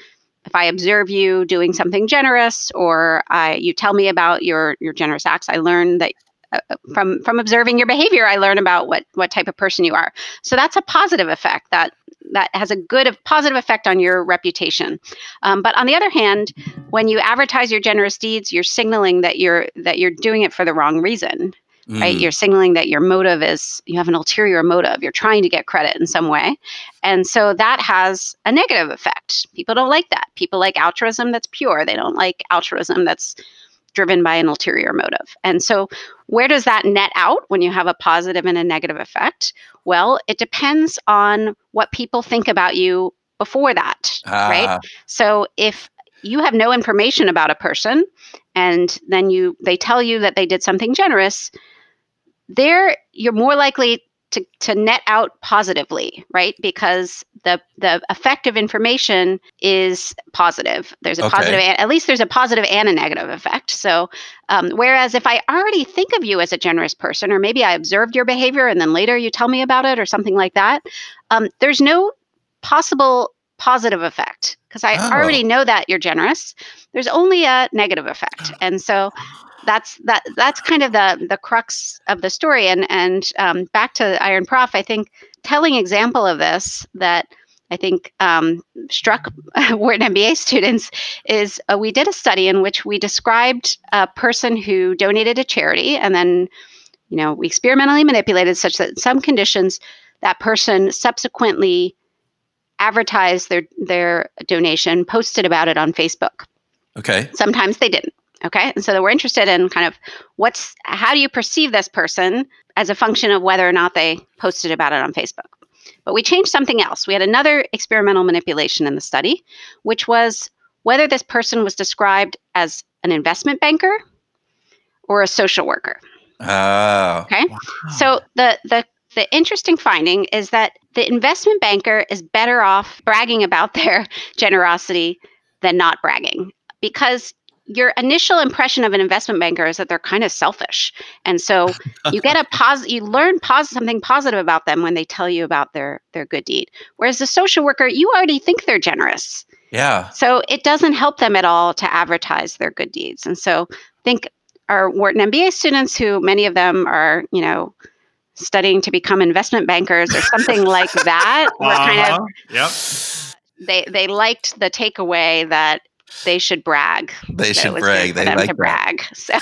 if I observe you doing something generous, or I you tell me about your your generous acts, I learn that from from observing your behavior i learn about what what type of person you are. So that's a positive effect that that has a good positive effect on your reputation. Um, but on the other hand when you advertise your generous deeds you're signaling that you're that you're doing it for the wrong reason right? Mm. you're signaling that your motive is you have an ulterior motive. You're trying to get credit in some way. And so that has a negative effect. People don't like that. People like altruism that's pure. They don't like altruism that's driven by an ulterior motive. And so, where does that net out when you have a positive and a negative effect? Well, it depends on what people think about you before that, Ah, right? So, if you have no information about a person and then you they tell you that they did something generous, there you're more likely to, to net out positively, right? Because the the effect of information is positive. There's a Okay. positive, at least there's a positive and a negative effect. So, um, whereas if I already think of you as a generous person, or maybe I observed your behavior and then later you tell me about it or something like that, um, there's no possible positive effect because I Oh. already know that you're generous. There's only a negative effect, and so that's that that's kind of the the crux of the story. And and um, back to iron prof i think telling example of this that i think um, struck word mba students is uh, we did a study in which we described a person who donated to charity and then you know we experimentally manipulated such that in some conditions that person subsequently advertised their their donation posted about it on facebook. Okay. sometimes they didn't okay and so we're interested in kind of what's how do you perceive this person as a function of whether or not they posted about it on facebook? But we changed something else. We had another experimental manipulation in the study which was whether this person was described as an investment banker or a social worker. Oh. okay so the the the interesting finding is that the investment banker is better off bragging about their generosity than not bragging because your initial impression of an investment banker is that they're kind of selfish and so you get a pos you learn pos- something positive about them when they tell you about their their good deed whereas the social worker you already think they're generous Yeah. so it doesn't help them at all to advertise their good deeds. And so I think our Wharton MBA students, who many of them are, you know, studying to become investment bankers or something like that, were kind of Uh-huh. Yep. they they liked the takeaway that they should brag. They should brag. They like to brag. So,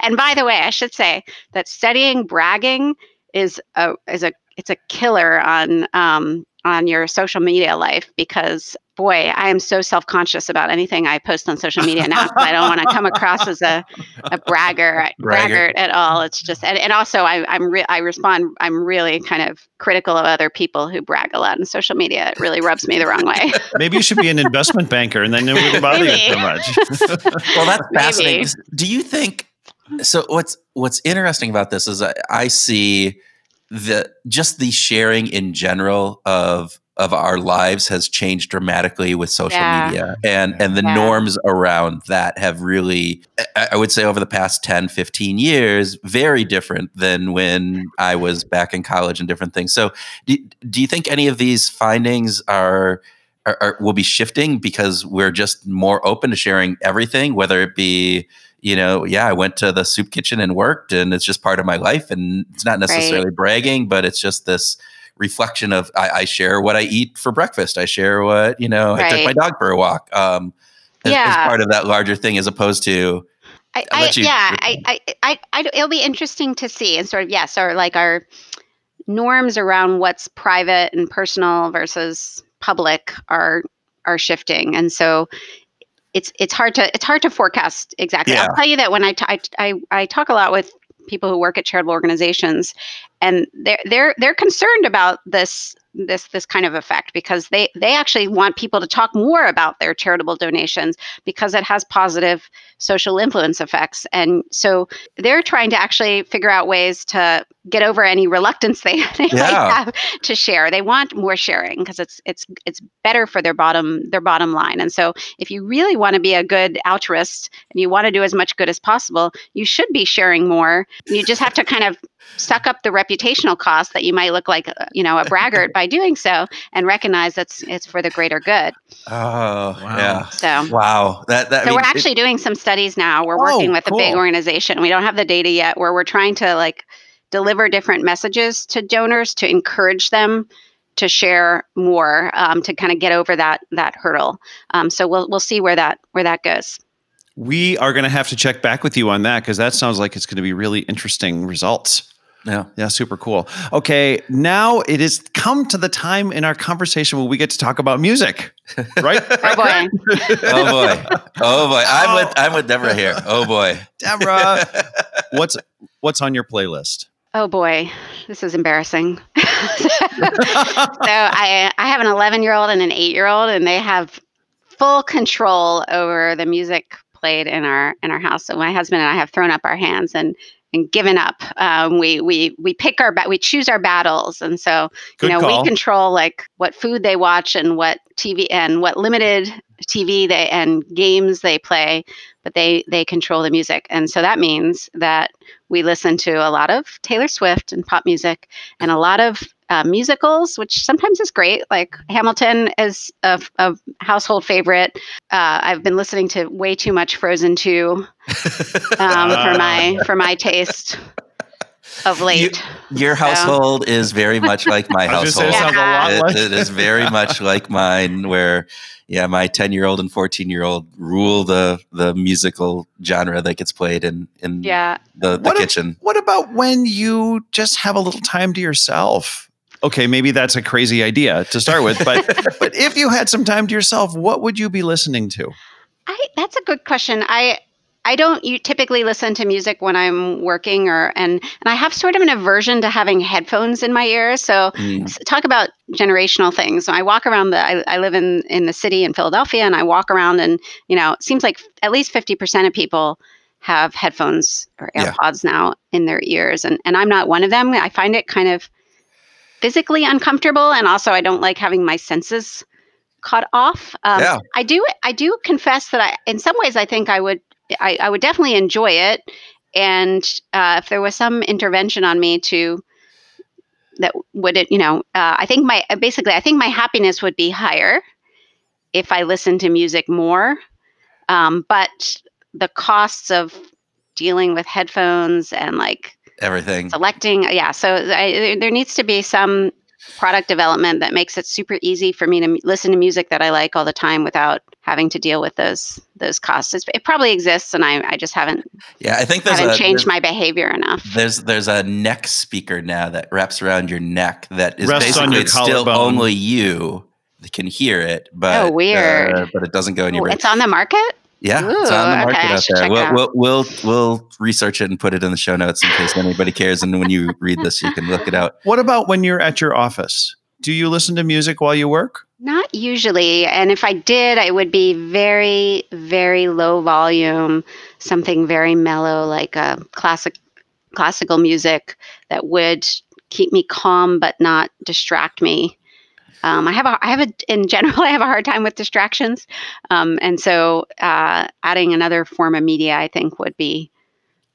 and by the way, I should say that studying bragging is a is a it's a killer on um, on your social media life because boy, I am so self conscious about anything I post on social media now. I don't want to come across as a, a bragger, Bragger. braggart at all. It's just and, and also I I'm re- I respond I'm really kind of critical of other people who brag a lot on social media. It really rubs me the wrong way. Maybe you should be an investment banker, and then it wouldn't bother you so much. Well, that's Maybe. fascinating. Do you think? So what's what's interesting about this is I, I see the just the sharing in general of of our lives has changed dramatically with social Yeah. media and and the Yeah. norms around that have really I, would say over the past 10 15 years very different than when I was back in college and different things so do, do you think any of these findings are are, are, will be shifting because we're just more open to sharing everything, whether it be, you know, yeah, I went to the soup kitchen and worked, and it's just part of my life, and it's not necessarily bragging, but it's just this reflection of I, I share what I eat for breakfast. I share what you know. I took my dog for a walk. Um, as, as part of that larger thing, as opposed to I, you- yeah, I, I, I, I, it'll be interesting to see and sort of yes, or like our norms around what's private and personal versus public are are shifting, and so it's it's hard to it's hard to forecast exactly. Yeah. I'll tell you that when I, t- I, I, I talk a lot with people who work at charitable organizations, and they're they're they're concerned about this this this kind of effect because they they actually want people to talk more about their charitable donations because it has positive social influence effects and so they're trying to actually figure out ways to get over any reluctance they, they might have to share. They want more sharing because it's it's it's better for their bottom their bottom line. And so if you really want to be a good altruist and you want to do as much good as possible you should be sharing more. You just have to kind of suck up the reputational cost that you might look like uh, you know a braggart by doing so and recognize that's it's for the greater good. Oh Wow. yeah, so wow, that that I so mean, we're it- actually doing some studies now. We're Oh, working with a big organization. We don't have the data yet where we're trying to like deliver different messages to donors to encourage them to share more um, to kind of get over that that hurdle. Um, so we'll we'll see where that where that goes. We are going to have to check back with you on that because that sounds like it's going to be really interesting results. Yeah. Yeah, super cool. Okay, now it has come to the time in our conversation where we get to talk about music, right? Oh boy. Oh boy. Oh boy. I'm with I'm with Deborah here. Oh boy. Deborah, what's what's on your playlist? Oh boy, this is embarrassing. so I I have an 11 year old and an 8 year old, and they have full control over the music played in our in our house. So my husband and I have thrown up our hands and and given up. Um, we we we pick our we choose our battles, and so Good you know call. we control like what food they watch and what TV and what limited TV they and games they play, but they they control the music, and so that means that we listen to a lot of Taylor Swift and pop music, and a lot of uh, musicals, which sometimes is great. Like Hamilton is a, a household favorite. Uh, I've been listening to way too much Frozen 2 um, for my for my taste of late. Your household is very much like my I was gonna household. say, it sounds a lot It- it is very much like mine, where yeah, my ten year old and fourteen year old rule the the musical genre that gets played in in yeah, the, the What if- kitchen. What about when you just have a little time to yourself? Okay, maybe that's a crazy idea to start with, but but if you had some time to yourself, what would you be listening to? I that's a good question. I I don't you typically listen to music when I'm working or and and I have sort of an aversion to having headphones in my ears. So Mm. talk about generational things. So I walk around the I, I live in in the city in Philadelphia and I walk around and you know it seems like at least 50% of people have headphones or Yeah. AirPods now in their ears and and I'm not one of them. I find it kind of physically uncomfortable and also I don't like having my senses cut off. Um, Yeah. I do I do confess that I in some ways I think I would I, I would definitely enjoy it. And uh, if there was some intervention on me to that would it, you know, uh, I think my basically I think my happiness would be higher if I listened to music more. Um, but the costs of dealing with headphones and like Everything. selecting yeah so I, there- there needs to be some product development that makes it super easy for me to m- listen to music that i like all the time without having to deal with those those costs it's, it probably exists and i, I just haven't Yeah, I think there's haven't a changed there's, my behavior enough there's there's a neck speaker now that wraps around your neck that is Rests on basically your it's still collarbone. only you can hear it, but Oh, weird. uh, but it doesn't go in your Oh, it's on the market Yeah, it's on the market okay, out there. We'll, out. we'll we'll we'll research it and put it in the show notes in case anybody cares. And when you read this, you can look it out. What about when you're at your office? Do you listen to music while you work? not usually and if i did it would be very very low volume something very mellow like a classic classical music that would keep me calm but not distract me um, I have a, I have a, in general, I have a hard time with distractions, um, and so uh, adding another form of media, I think, would be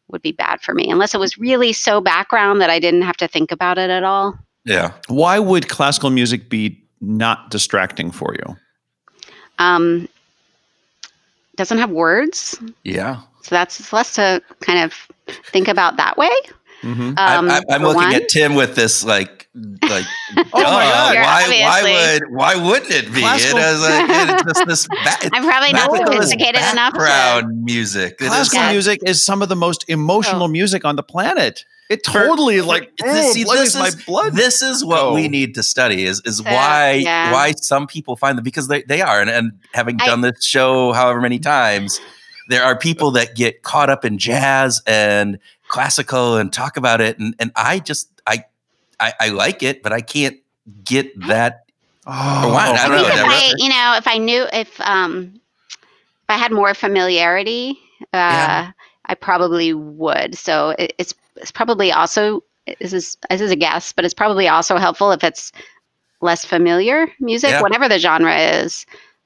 would be bad for me, unless it was really so background that I didn't have to think about it at all. Yeah, Why would classical music be not distracting for you? Um, doesn't have words, yeah. so that's less to kind of think about that way. Mm-hmm. Um, I'm, I'm, I'm looking one. at Tim with this like like. Oh my God. Why? Why would? Why wouldn't it be? Classical- It is like it's just this. Ba- I'm probably not magical sophisticated enough to- Background music. It is Classical Yeah. music is some of the most emotional Oh. music on the planet. It For- totally like this, see, oh, this my is, blood. This is what go. we need to study is is So, why yeah. why some people find them because they, they are and, and having I- done this show however many times, there are people that get caught up in jazz and classical and talk about it and, and I just I, I I like it, but I can't get that oh, why? I I don't know, if I, you know, if I knew if um, if I had more familiarity, uh, Yeah. I probably would. So it, it's it's probably also this is this is a guess, but it's probably also helpful if it's less familiar music, Yeah. whatever the genre is.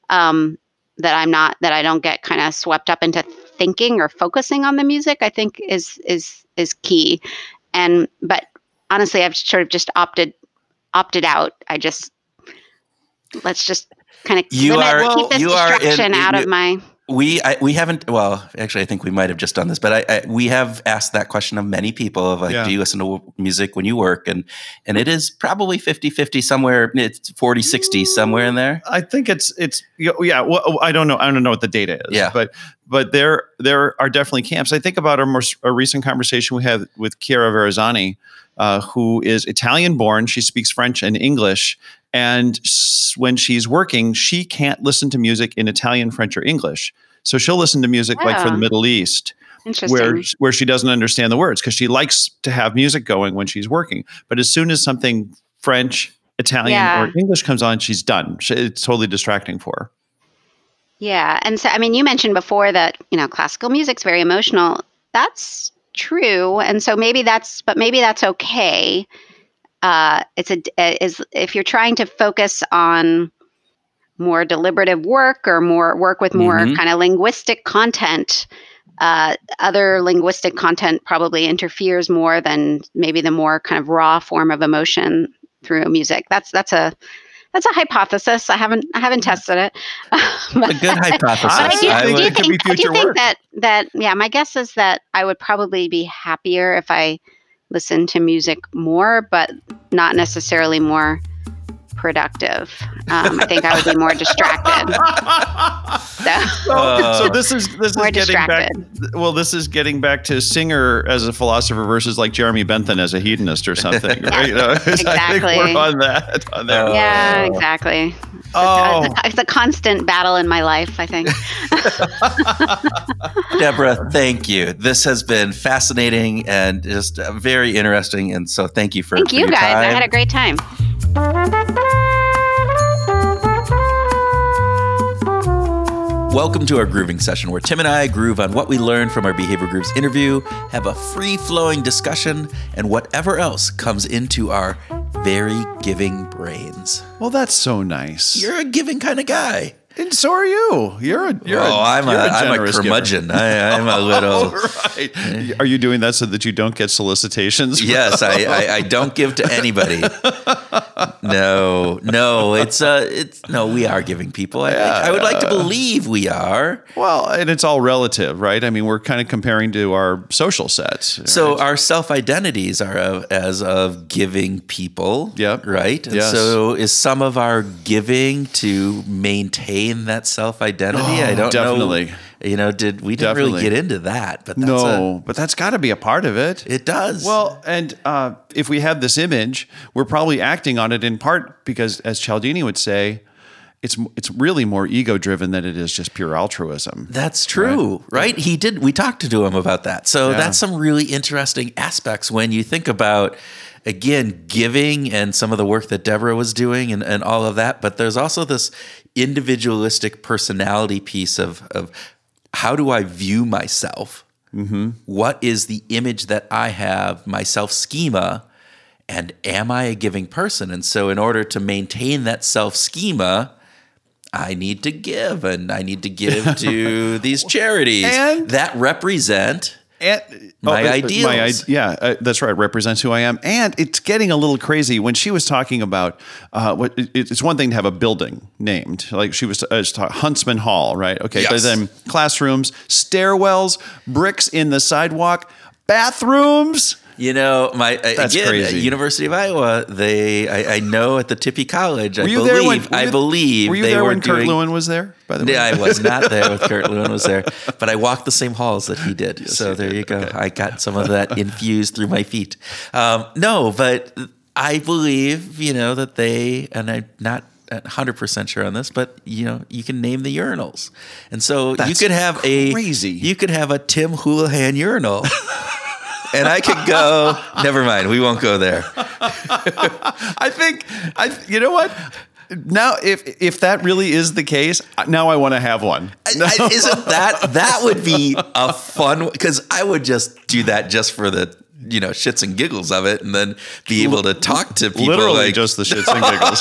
Um, that I'm not that I don't get kind of swept up into thinking or focusing on the music. I think is is is key. And but honestly, I've sort of just opted opted out. I just let's just kind of You limit, are- keep this are in- distraction out you- of my we I, we haven't. Well, actually, I think we might have just done this, but I, I we have asked that question of many people of like, Yeah. do you listen to music when you work? And and it is probably 50-50 somewhere. It's 40-60 somewhere in there. I think it's it's yeah. Well, I don't know. I don't know what the data is. Yeah. But but there there are definitely camps. I think about our most a recent conversation we had with Chiara Varazzani, uh, who is Italian born. She speaks French and English, and when she's working, she can't listen to music in Italian, French, or English. So she'll listen to music like from the. Middle East where where she doesn't understand the words because she likes to have music going when she's working. But as soon as something French, Italian, Yeah. or English comes on, she's done. It's totally distracting for her. Yeah, and so I mean, you mentioned before that you know classical music's very emotional. That's true, and so maybe that's, but maybe that's okay. Uh, it's a is if you're trying to focus on more deliberative work or more work with more Mhm. kind of linguistic content. Uh, other linguistic content probably interferes more than maybe the more kind of raw form of emotion through music. That's that's a that's a hypothesis. I haven't I haven't tested it. A good hypothesis. I do, I do think, I do think work. that that yeah, my guess is that I would probably be happier if I listened to music more, but not necessarily more productive. Um, I think I would be more distracted. So, Uh, so this is this More is getting back. Well, this is getting back to Singer as a philosopher versus like Jeremy Bentham as a hedonist or something. right? You know, I think Exactly. we're on that. On that. Uh, yeah, exactly. oh, It's, a, it's a constant battle in my life. I think. Deborah, thank you. This has been fascinating and just uh, very interesting. And so, thank you for Thank for you your guys. I had a great time. Welcome to our grooving session where Tim and I groove on what we learned from our Behavior Grooves interview, have a free flowing discussion, and whatever else comes into our very giving brains. well, that's so nice. You're a giving kind of guy. And so are you. You're a. You're oh, a, I'm a, you're I'm a curmudgeon. I, I'm a little. All right. Are you doing that so that you don't get solicitations? yes, I, I, I don't give to anybody. No, no, it's uh, it's no. We are giving people. I, I would like to believe we are. Well, and it's all relative, right? I mean, we're kind of comparing to our social sets. So our self identities are of, as of giving people. Yep. Right. And Yes. so is some of our giving to maintain that self identity? I Oh, don't know. definitely. know. You know, did we didn't really Definitely. get into that? But that's no, but that's got to be a part of it. it does. Well, and uh, if we have this image, we're probably acting on it in part because, as Cialdini would say, it's it's really more ego driven than it is just pure altruism. That's true, right? He did. We talked to him about that. So Yeah. that's some really interesting aspects when you think about, again, giving and some of the work that Deborah was doing and, and all of that. But there's also this individualistic personality piece of, of how do I view myself? Mm-hmm. What is the image that I have, my self schema? And am I a giving person? And so, in order to maintain that self schema, I need to give and I need to give to these charities And- that represent And My uh, uh, ideals. i- yeah, uh, that's right. Represents who I am, and it's getting a little crazy when she was talking about uh, what. it- It's one thing to have a building named, like she was, uh, was Huntsman Hall, right? Okay, but then classrooms, stairwells, bricks in the sidewalk, bathrooms. You know my uh, That's again crazy. at University of Iowa they I, I know at the Tippie College I you believe there when? were I you- believe Were you they there were when Kurt Lewin was there? By the way, Yeah, I was not there with Kurt Lewin was there, but I walked the same halls that he did. so you there did. you go. Okay. I got some of that infused through my feet. Um, no, but I believe you know that they and I'm not. 100% sure on this, but you know, you can name the urinals. And so you could have a crazy. you could have a Tim Houlihan urinal. and I could go, never mind, we won't go there. I think I. You know what? Now, if if that really is the case, now I want to have one. I- Isn't that that would be a fun because I would just do that just for the you know shits and giggles of it, and then be able to talk to people Literally like just the shits and giggles.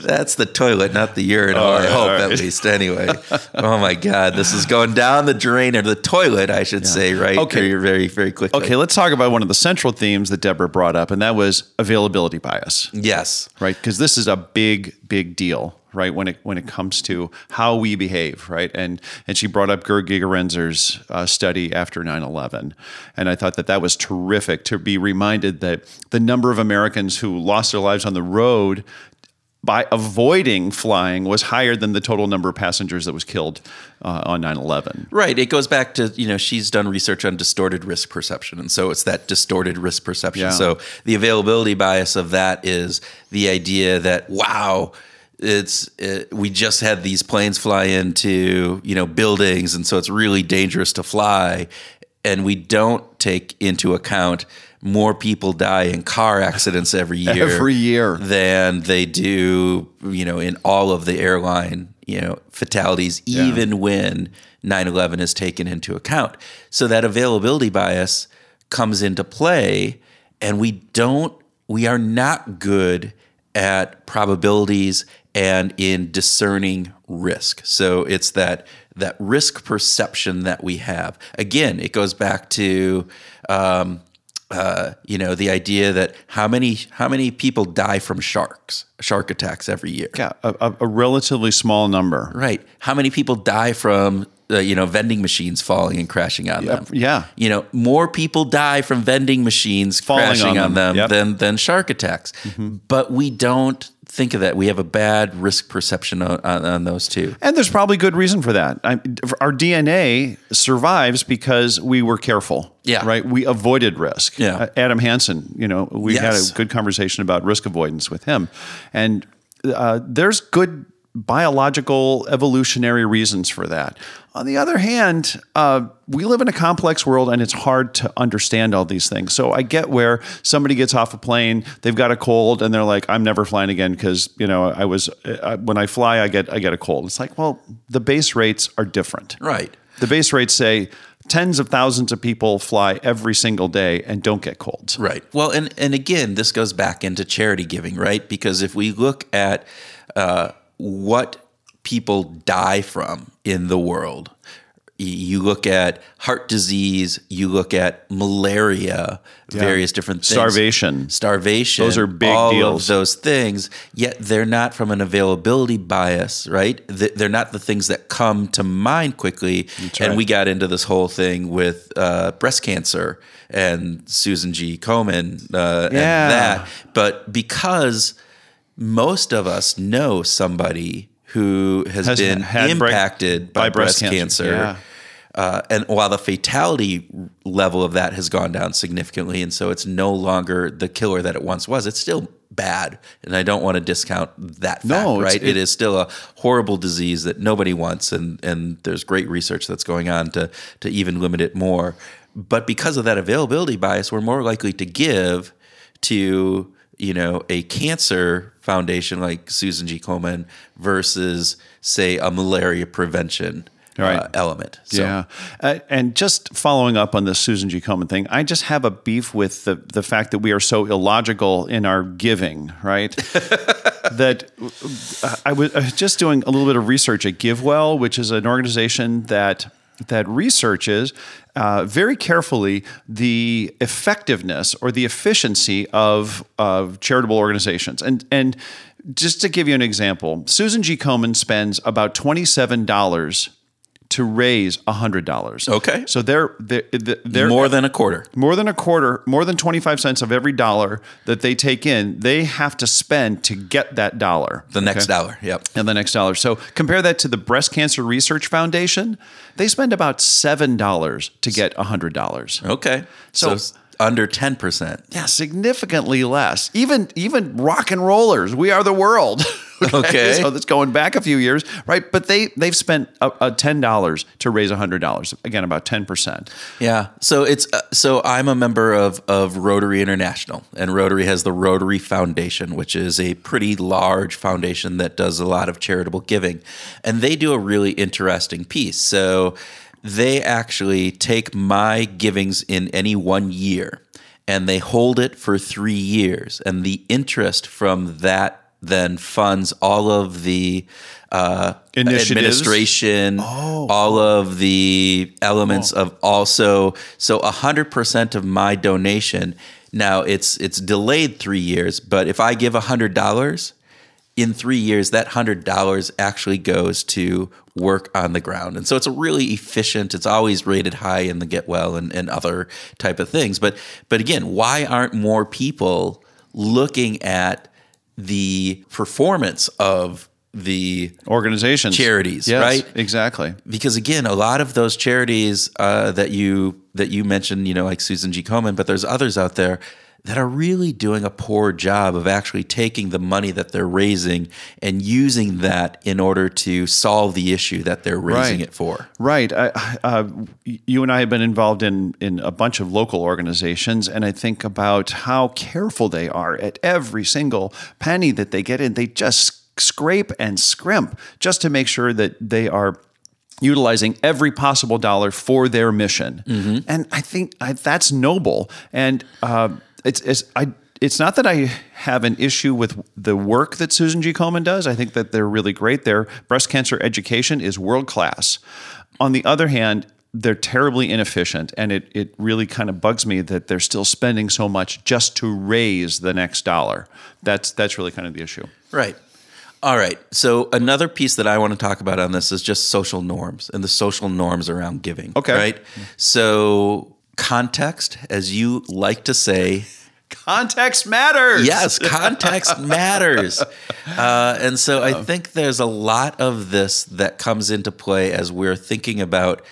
that's the toilet, not the urinal. All I right, hope all at least. Anyway, oh my god, this is going down the drain or the toilet, I should say, right? Okay. very very very quickly. okay, let's talk about one of the central themes that Deborah brought up, and that was availability bias, Yes. right? Because this is a big, big deal, right? When it when it comes to how we behave, right? And and she brought up Gerd Gigerenzer's uh, study after 9/11, and I thought that that was terrific to be reminded that the number of Americans who lost their lives on the road by avoiding flying was higher than the total number of passengers that was killed uh, on 9/11. Right. It goes back to, you know, she's done research on distorted risk perception. And so it's that distorted risk perception. Yeah. So the availability bias of that is the idea that, wow, it's it, we just had these planes fly into, you know, buildings. And so it's really dangerous to fly. And we don't take into account more people die in car accidents every year Every year. than they do, you know, in all of the airline, you know, fatalities, even when 9/11 is taken into account. So that availability bias comes into play, and we don't, we are not good at probabilities and in discerning risk. So it's that that risk perception that we have. Again, it goes back to um, uh, you know the idea that how many how many people die from sharks shark attacks every year Yeah, a, a, a relatively small number. right how many people die from uh, you know vending machines falling and crashing on them yeah. you know more people die from vending machines Falling crashing on on them. them, Yep. than than shark attacks but we don't think of that we have a bad risk perception on, on, on those two And there's probably good reason for that. I, our DNA survives because we were careful. Yeah. Right. We avoided risk. Yeah. Uh, Adam Hansen, you know, we Yes. had a good conversation about risk avoidance with him. And uh, there's good biological evolutionary reasons for that. On the other hand, uh, we live in a complex world and it's hard to understand all these things. So I get where somebody gets off a plane, they've got a cold, and they're like, "I'm never flying again because you know I was uh, when I fly, I get I get a cold." It's like, well, the base rates are different. right The base rates say tens of thousands of people fly every single day and don't get colds. Right. Well, and and again, this goes back into charity giving, right? Because if we look at uh, what people die from in the world, you look at heart disease, you look at malaria, various different things, Starvation. starvation. Those are big all deals. Of those things, yet they're not from an availability bias, right? They're not the things that come to mind quickly. and we got into this whole thing with uh, breast cancer and Susan G. Komen uh, Yeah. and that. But because most of us know somebody who has, Has been impacted by, by breast breast, cancer, cancer. yeah. Uh, and while the fatality level of that has gone down significantly, and so it's no longer the killer that it once was, it's still bad. And I don't want to discount that fact, No, right? it- it is still a horrible disease that nobody wants, and and there's great research that's going on to to even limit it more. But because of that availability bias, we're more likely to give to you know a cancer foundation like Susan G. Komen versus say a malaria prevention Right. uh, element. So, Yeah, uh, and just following up on the Susan G. Komen thing, I just have a beef with the the fact that we are so illogical in our giving. Right, that uh, I was I was just doing a little bit of research at GiveWell, which is an organization that that researches uh, very carefully the effectiveness or the efficiency of of charitable organizations, and and. Just to give you an example, Susan G. Komen spends about twenty-seven dollars to raise hundred dollars. Okay. so they're they're, they're more than a quarter. more than a quarter, more than 25 cents of every dollar that they take in, they have to spend to get that dollar. The next Okay? dollar. Yep. And the next dollar. So compare that to the Breast Cancer Research Foundation. They spend about $7 to get $100. Okay. So, So- under 10%. Yeah, significantly less. Even even rock and rollers, we are the world. Okay. so that's going back a few years, right? But they they've spent a, a ten dollars to raise hundred dollars. Again, about ten percent. Yeah. So it's uh, so I'm a member of of Rotary International, and Rotary has the Rotary Foundation, which is a pretty large foundation that does a lot of charitable giving, and they do a really interesting piece. So they actually take my givings in any one year, and they hold it for three years, and the interest from that then funds all of the uh, administration, all of the elements of also so hundred percent of my donation. Now it's it's delayed three years, but if I give hundred dollars, in three years, that hundred dollars actually goes to work on the ground. And so it's a really efficient, it's always rated high in the GiveWell and, and other type of things. But but again, why aren't more people looking at the performance of the Organizations, Charities, Yes, right? Exactly. because again, a lot of those charities uh, that you that you mentioned, you know, like Susan G. Komen, but there's others out there that are really doing a poor job of actually taking the money that they're raising and using that in order to solve the issue that they're raising Right. it for. Right. I, uh, you and I have been involved in in a bunch of local organizations, and I think about how careful they are at every single penny that they get in. They just scrape and scrimp just to make sure that they are utilizing every possible dollar for their mission. And I think I, that's noble. And uh, it's, it's I. It's not that I have an issue with the work that Susan G. Komen does. I think that they're really great. Their breast cancer education is world class. On the other hand, they're terribly inefficient, and it it really kind of bugs me that they're still spending so much just to raise the next dollar. That's that's really kind of the issue. Right. All right. So another piece that I want to talk about on this is just social norms and the social norms around giving. Okay. Right. So context, as you like to say, Context matters. yes, context matters. Uh, and so I think there's a lot of this that comes into play as we're thinking about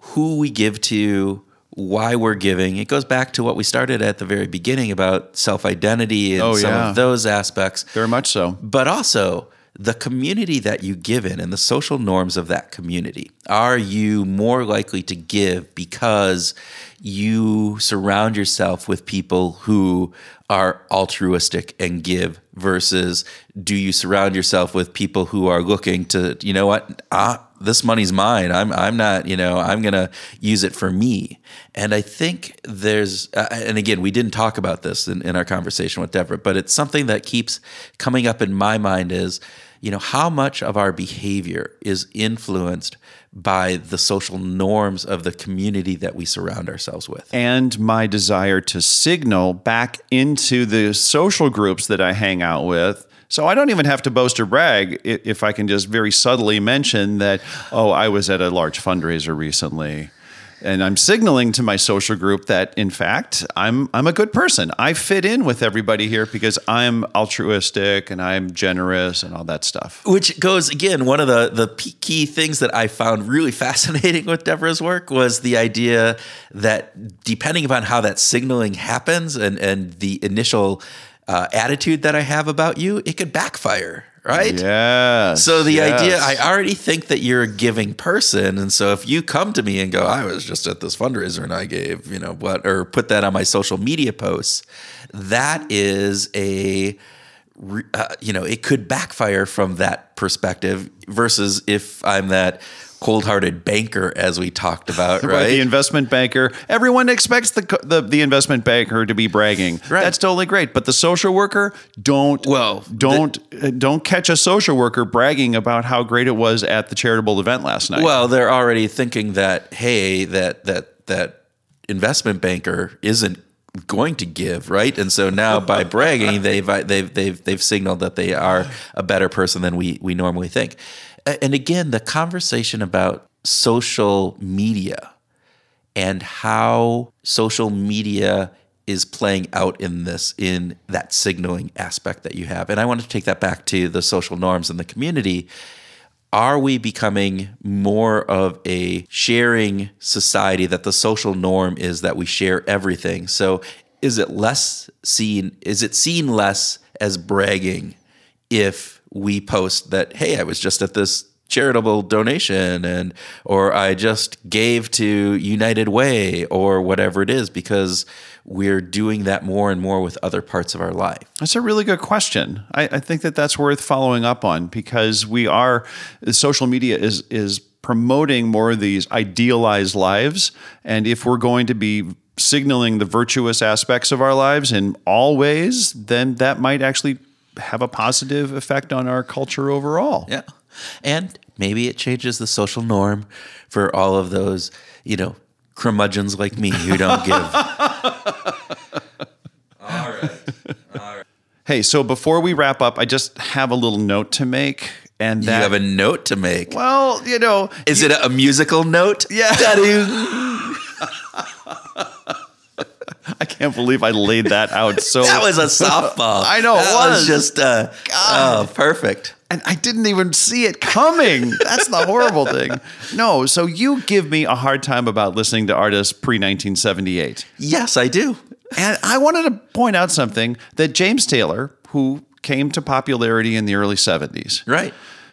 who we give to, why we're giving. It goes back to what we started at the very beginning about self identity and Oh, some yeah. of those aspects very much so. but also the community that you give in and the social norms of that community. Are you more likely to give because you surround yourself with people who are altruistic and give versus do you surround yourself with people who are looking to, you know what, ah, this money's mine. I'm I'm not, you know, I'm going to use it for me. And I think there's uh, and again, we didn't talk about this in, in our conversation with Deborah, but it's something that keeps coming up in my mind is, you know, how much of our behavior is influenced by the social norms of the community that we surround ourselves with. and my desire to signal back into the social groups that I hang out with. So I don't even have to boast or brag if I can just very subtly mention that, oh, I was at a large fundraiser recently. And I'm signaling to my social group that, in fact, I'm I'm a good person. I fit in with everybody here because I'm altruistic and I'm generous and all that stuff. Which goes again, one of the the key things that I found really fascinating with Deborah's work was the idea that depending upon how that signaling happens and and the initial uh, attitude that I have about you, it could backfire, right? Yeah. So the idea, I already think that you're a giving person, and so if you come to me and go, "I was just at this fundraiser and I gave," you know what, or put that on my social media posts, that is a, uh, you know, it could backfire from that perspective. Versus if I'm that cold-hearted banker, as we talked about, Right, right? the investment banker. Everyone expects the, the the investment banker to be bragging. Right. That's totally great. But the social worker, don't Well, don't uh, don't catch a social worker bragging about how great it was at the charitable event last night. Well, they're already thinking that hey, that that that investment banker isn't going to give, right? And so now by bragging, they've they've they've they've signaled that they are a better person than we we normally think. And again, the conversation about social media and how social media is playing out in this in that signaling aspect that you have. And I want to take that back to the social norms in the community. Are we becoming more of a sharing society that the social norm is that we share everything? So is it less seen is it seen less as bragging if we post that hey, I was just at this charitable donation and or I just gave to United Way or whatever it is because we're doing that more and more with other parts of our life. That's a really good question. I, I think that that's worth following up on because we are social media is is promoting more of these idealized lives, and if we're going to be signaling the virtuous aspects of our lives in all ways, then that might actually have a positive effect on our culture overall. Yeah. And maybe it changes the social norm for all of those, you know, curmudgeons like me who don't give. all right. All right. Hey, so before we wrap up, I just have a little note to make. And You have a note to make. well, you know, Is it a, a musical note? Yeah. I can't believe I laid that out. So That was a softball. I know, it that was. just uh, oh, perfect. and I didn't even see it coming. That's the horrible thing. No, so you give me a hard time about listening to artists pre 1978. Yes, I do. And I wanted to point out something that James Taylor, who came to popularity in the early 70s. Right.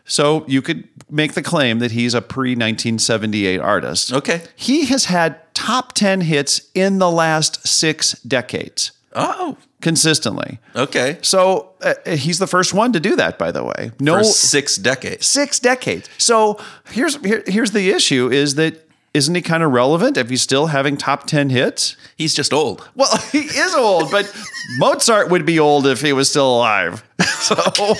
So you could make the claim that he's a pre 1978 artist. Okay. He has had top 10 hits in the last six decades Oh, consistently. okay. So uh, he's the first one to do that, by the way. No, For six decades. six decades. So here's here, here's the issue: is that isn't he kind of relevant if he's still having top ten hits? He's just old. Well, he is old, but Mozart would be old if he was still alive. So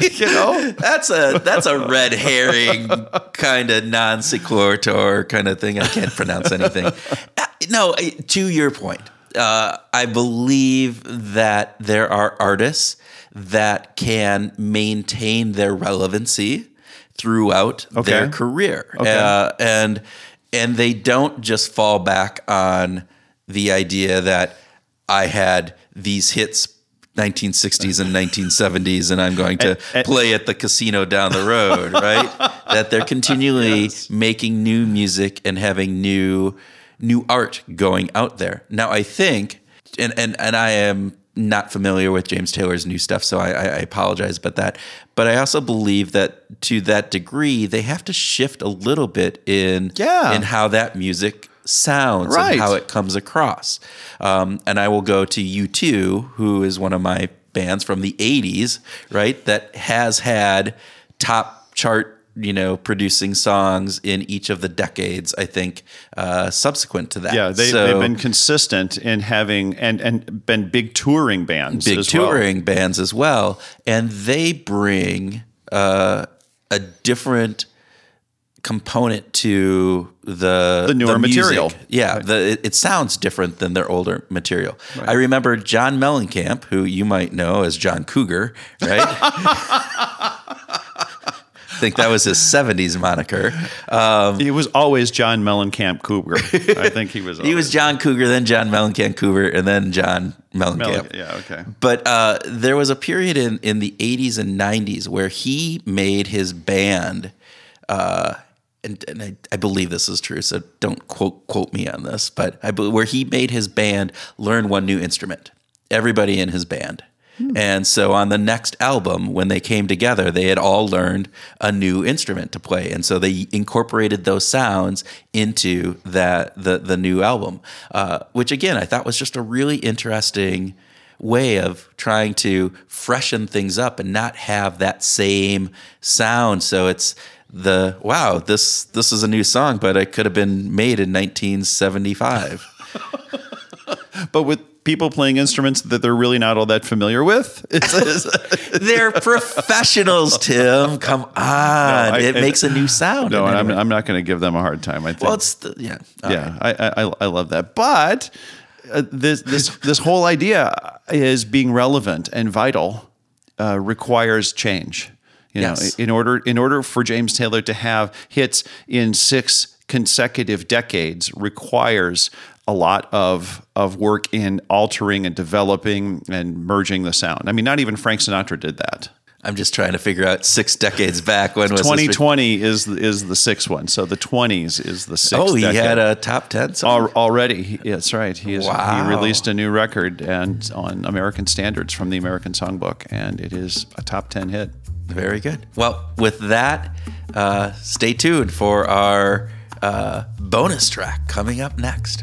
you know, That's a that's a red herring kind of non sequitur kind of thing. I can't pronounce anything. Uh, No, to your point, uh, I believe that there are artists that can maintain their relevancy throughout their career, Okay. uh, and and they don't just fall back on the idea that I had these hits. 1960s and 1970s, and I'm going to play at the casino down the road, right? that they're continually making new music and having new new art going out there. Now, I think, and and and I am not familiar with James Taylor's new stuff, so I, I apologize about that. But I also believe that to that degree, they have to shift a little bit in Yeah. in how that music sounds Right. and how it comes across. Um, and I will go to U2, who is one of my bands from the 80s, right? That has had top chart, you know, producing songs in each of the decades, I think, uh, subsequent to that. yeah, they, So- they've been consistent in having and and been big touring bands, big as well. touring bands as well, and they bring uh, a different component to the The newer music. material. Yeah, the, it, it sounds different than their older material. I remember John Mellencamp, who you might know as John Cougar, right? I think that was his '70s moniker. He was always John Mellencamp Cougar. I think he was. He was John Cougar, then John Mellencamp Cougar, and then John Mellencamp. Mellen- yeah, okay. But uh, there was a period in, in the 80s and 90s where he made his band, uh, and, and I, I believe this is true, so don't quote quote me on this, but I where he made his band learn one new instrument. Everybody in his band. And so on the next album, when they came together, they had all learned a new instrument to play, and so they incorporated those sounds into that the the new album, uh, which again I thought was just a really interesting way of trying to freshen things up and not have that same sound. So it's the wow, this this is a new song, but it could have been made in 1975. but with people playing instruments that they're really not all that familiar with. It's, it's- They're professionals, Tim. Come on, I- it makes a new sound. no, I'm. I'm not going to give them a hard time. I think. well, it's the, yeah, All yeah, I, I I love that. But uh, this this this whole idea is being relevant and vital uh, requires change. You know, Yes. in order in order for James Taylor to have hits in six consecutive decades requires a lot of of work in altering and developing and merging the sound. I mean, not even Frank Sinatra did that. I'm just trying to figure out six decades back when was this re- 2020 is is the sixth one, so the 20s is the sixth. Oh, he decade. had a top ten song. Al- already. That's right. He is, Wow. he released a new record and on American standards from the American Songbook, and it is a top ten hit. Very good. Well, with that, uh, stay tuned for our uh, bonus track coming up next.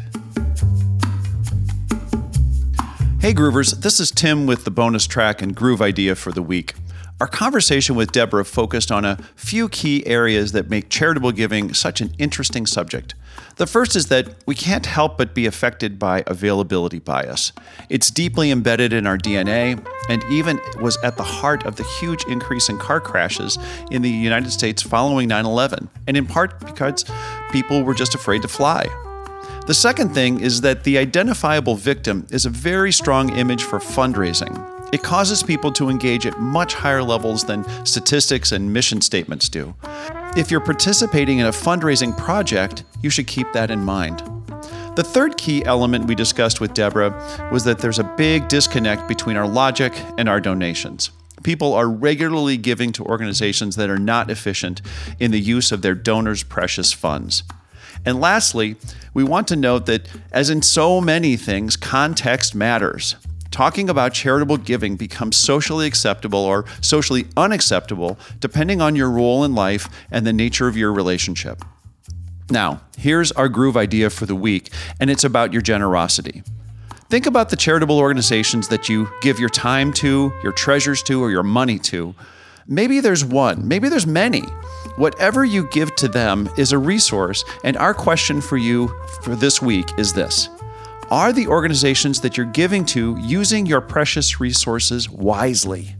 Hey Groovers, this is Tim with the bonus track and groove idea for the week. Our conversation with Deborah focused on a few key areas that make charitable giving such an interesting subject. The first is that we can't help but be affected by availability bias. It's deeply embedded in our DNA and even was at the heart of the huge increase in car crashes in the United States following 9 11, and in part because people were just afraid to fly. The second thing is that the identifiable victim is a very strong image for fundraising. It causes people to engage at much higher levels than statistics and mission statements do. If you're participating in a fundraising project, you should keep that in mind. The third key element we discussed with Deborah was that there's a big disconnect between our logic and our donations. People are regularly giving to organizations that are not efficient in the use of their donors' precious funds. And lastly, we want to note that, as in so many things, context matters. Talking about charitable giving becomes socially acceptable or socially unacceptable depending on your role in life and the nature of your relationship. Now, here's our groove idea for the week, and it's about your generosity. Think about the charitable organizations that you give your time to, your treasures to, or your money to. Maybe there's one, maybe there's many. Whatever you give to them is a resource, and our question for you for this week is this Are the organizations that you're giving to using your precious resources wisely?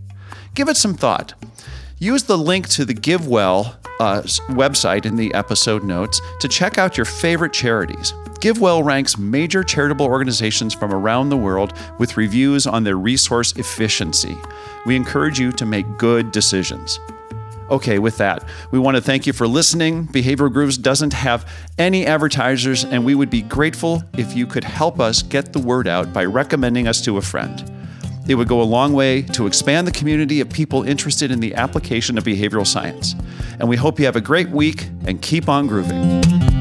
Give it some thought. Use the link to the GiveWell uh, website in the episode notes to check out your favorite charities. GiveWell ranks major charitable organizations from around the world with reviews on their resource efficiency. We encourage you to make good decisions. Okay, with that, we want to thank you for listening. Behavioral Grooves doesn't have any advertisers, and we would be grateful if you could help us get the word out by recommending us to a friend. It would go a long way to expand the community of people interested in the application of behavioral science. And we hope you have a great week and keep on grooving.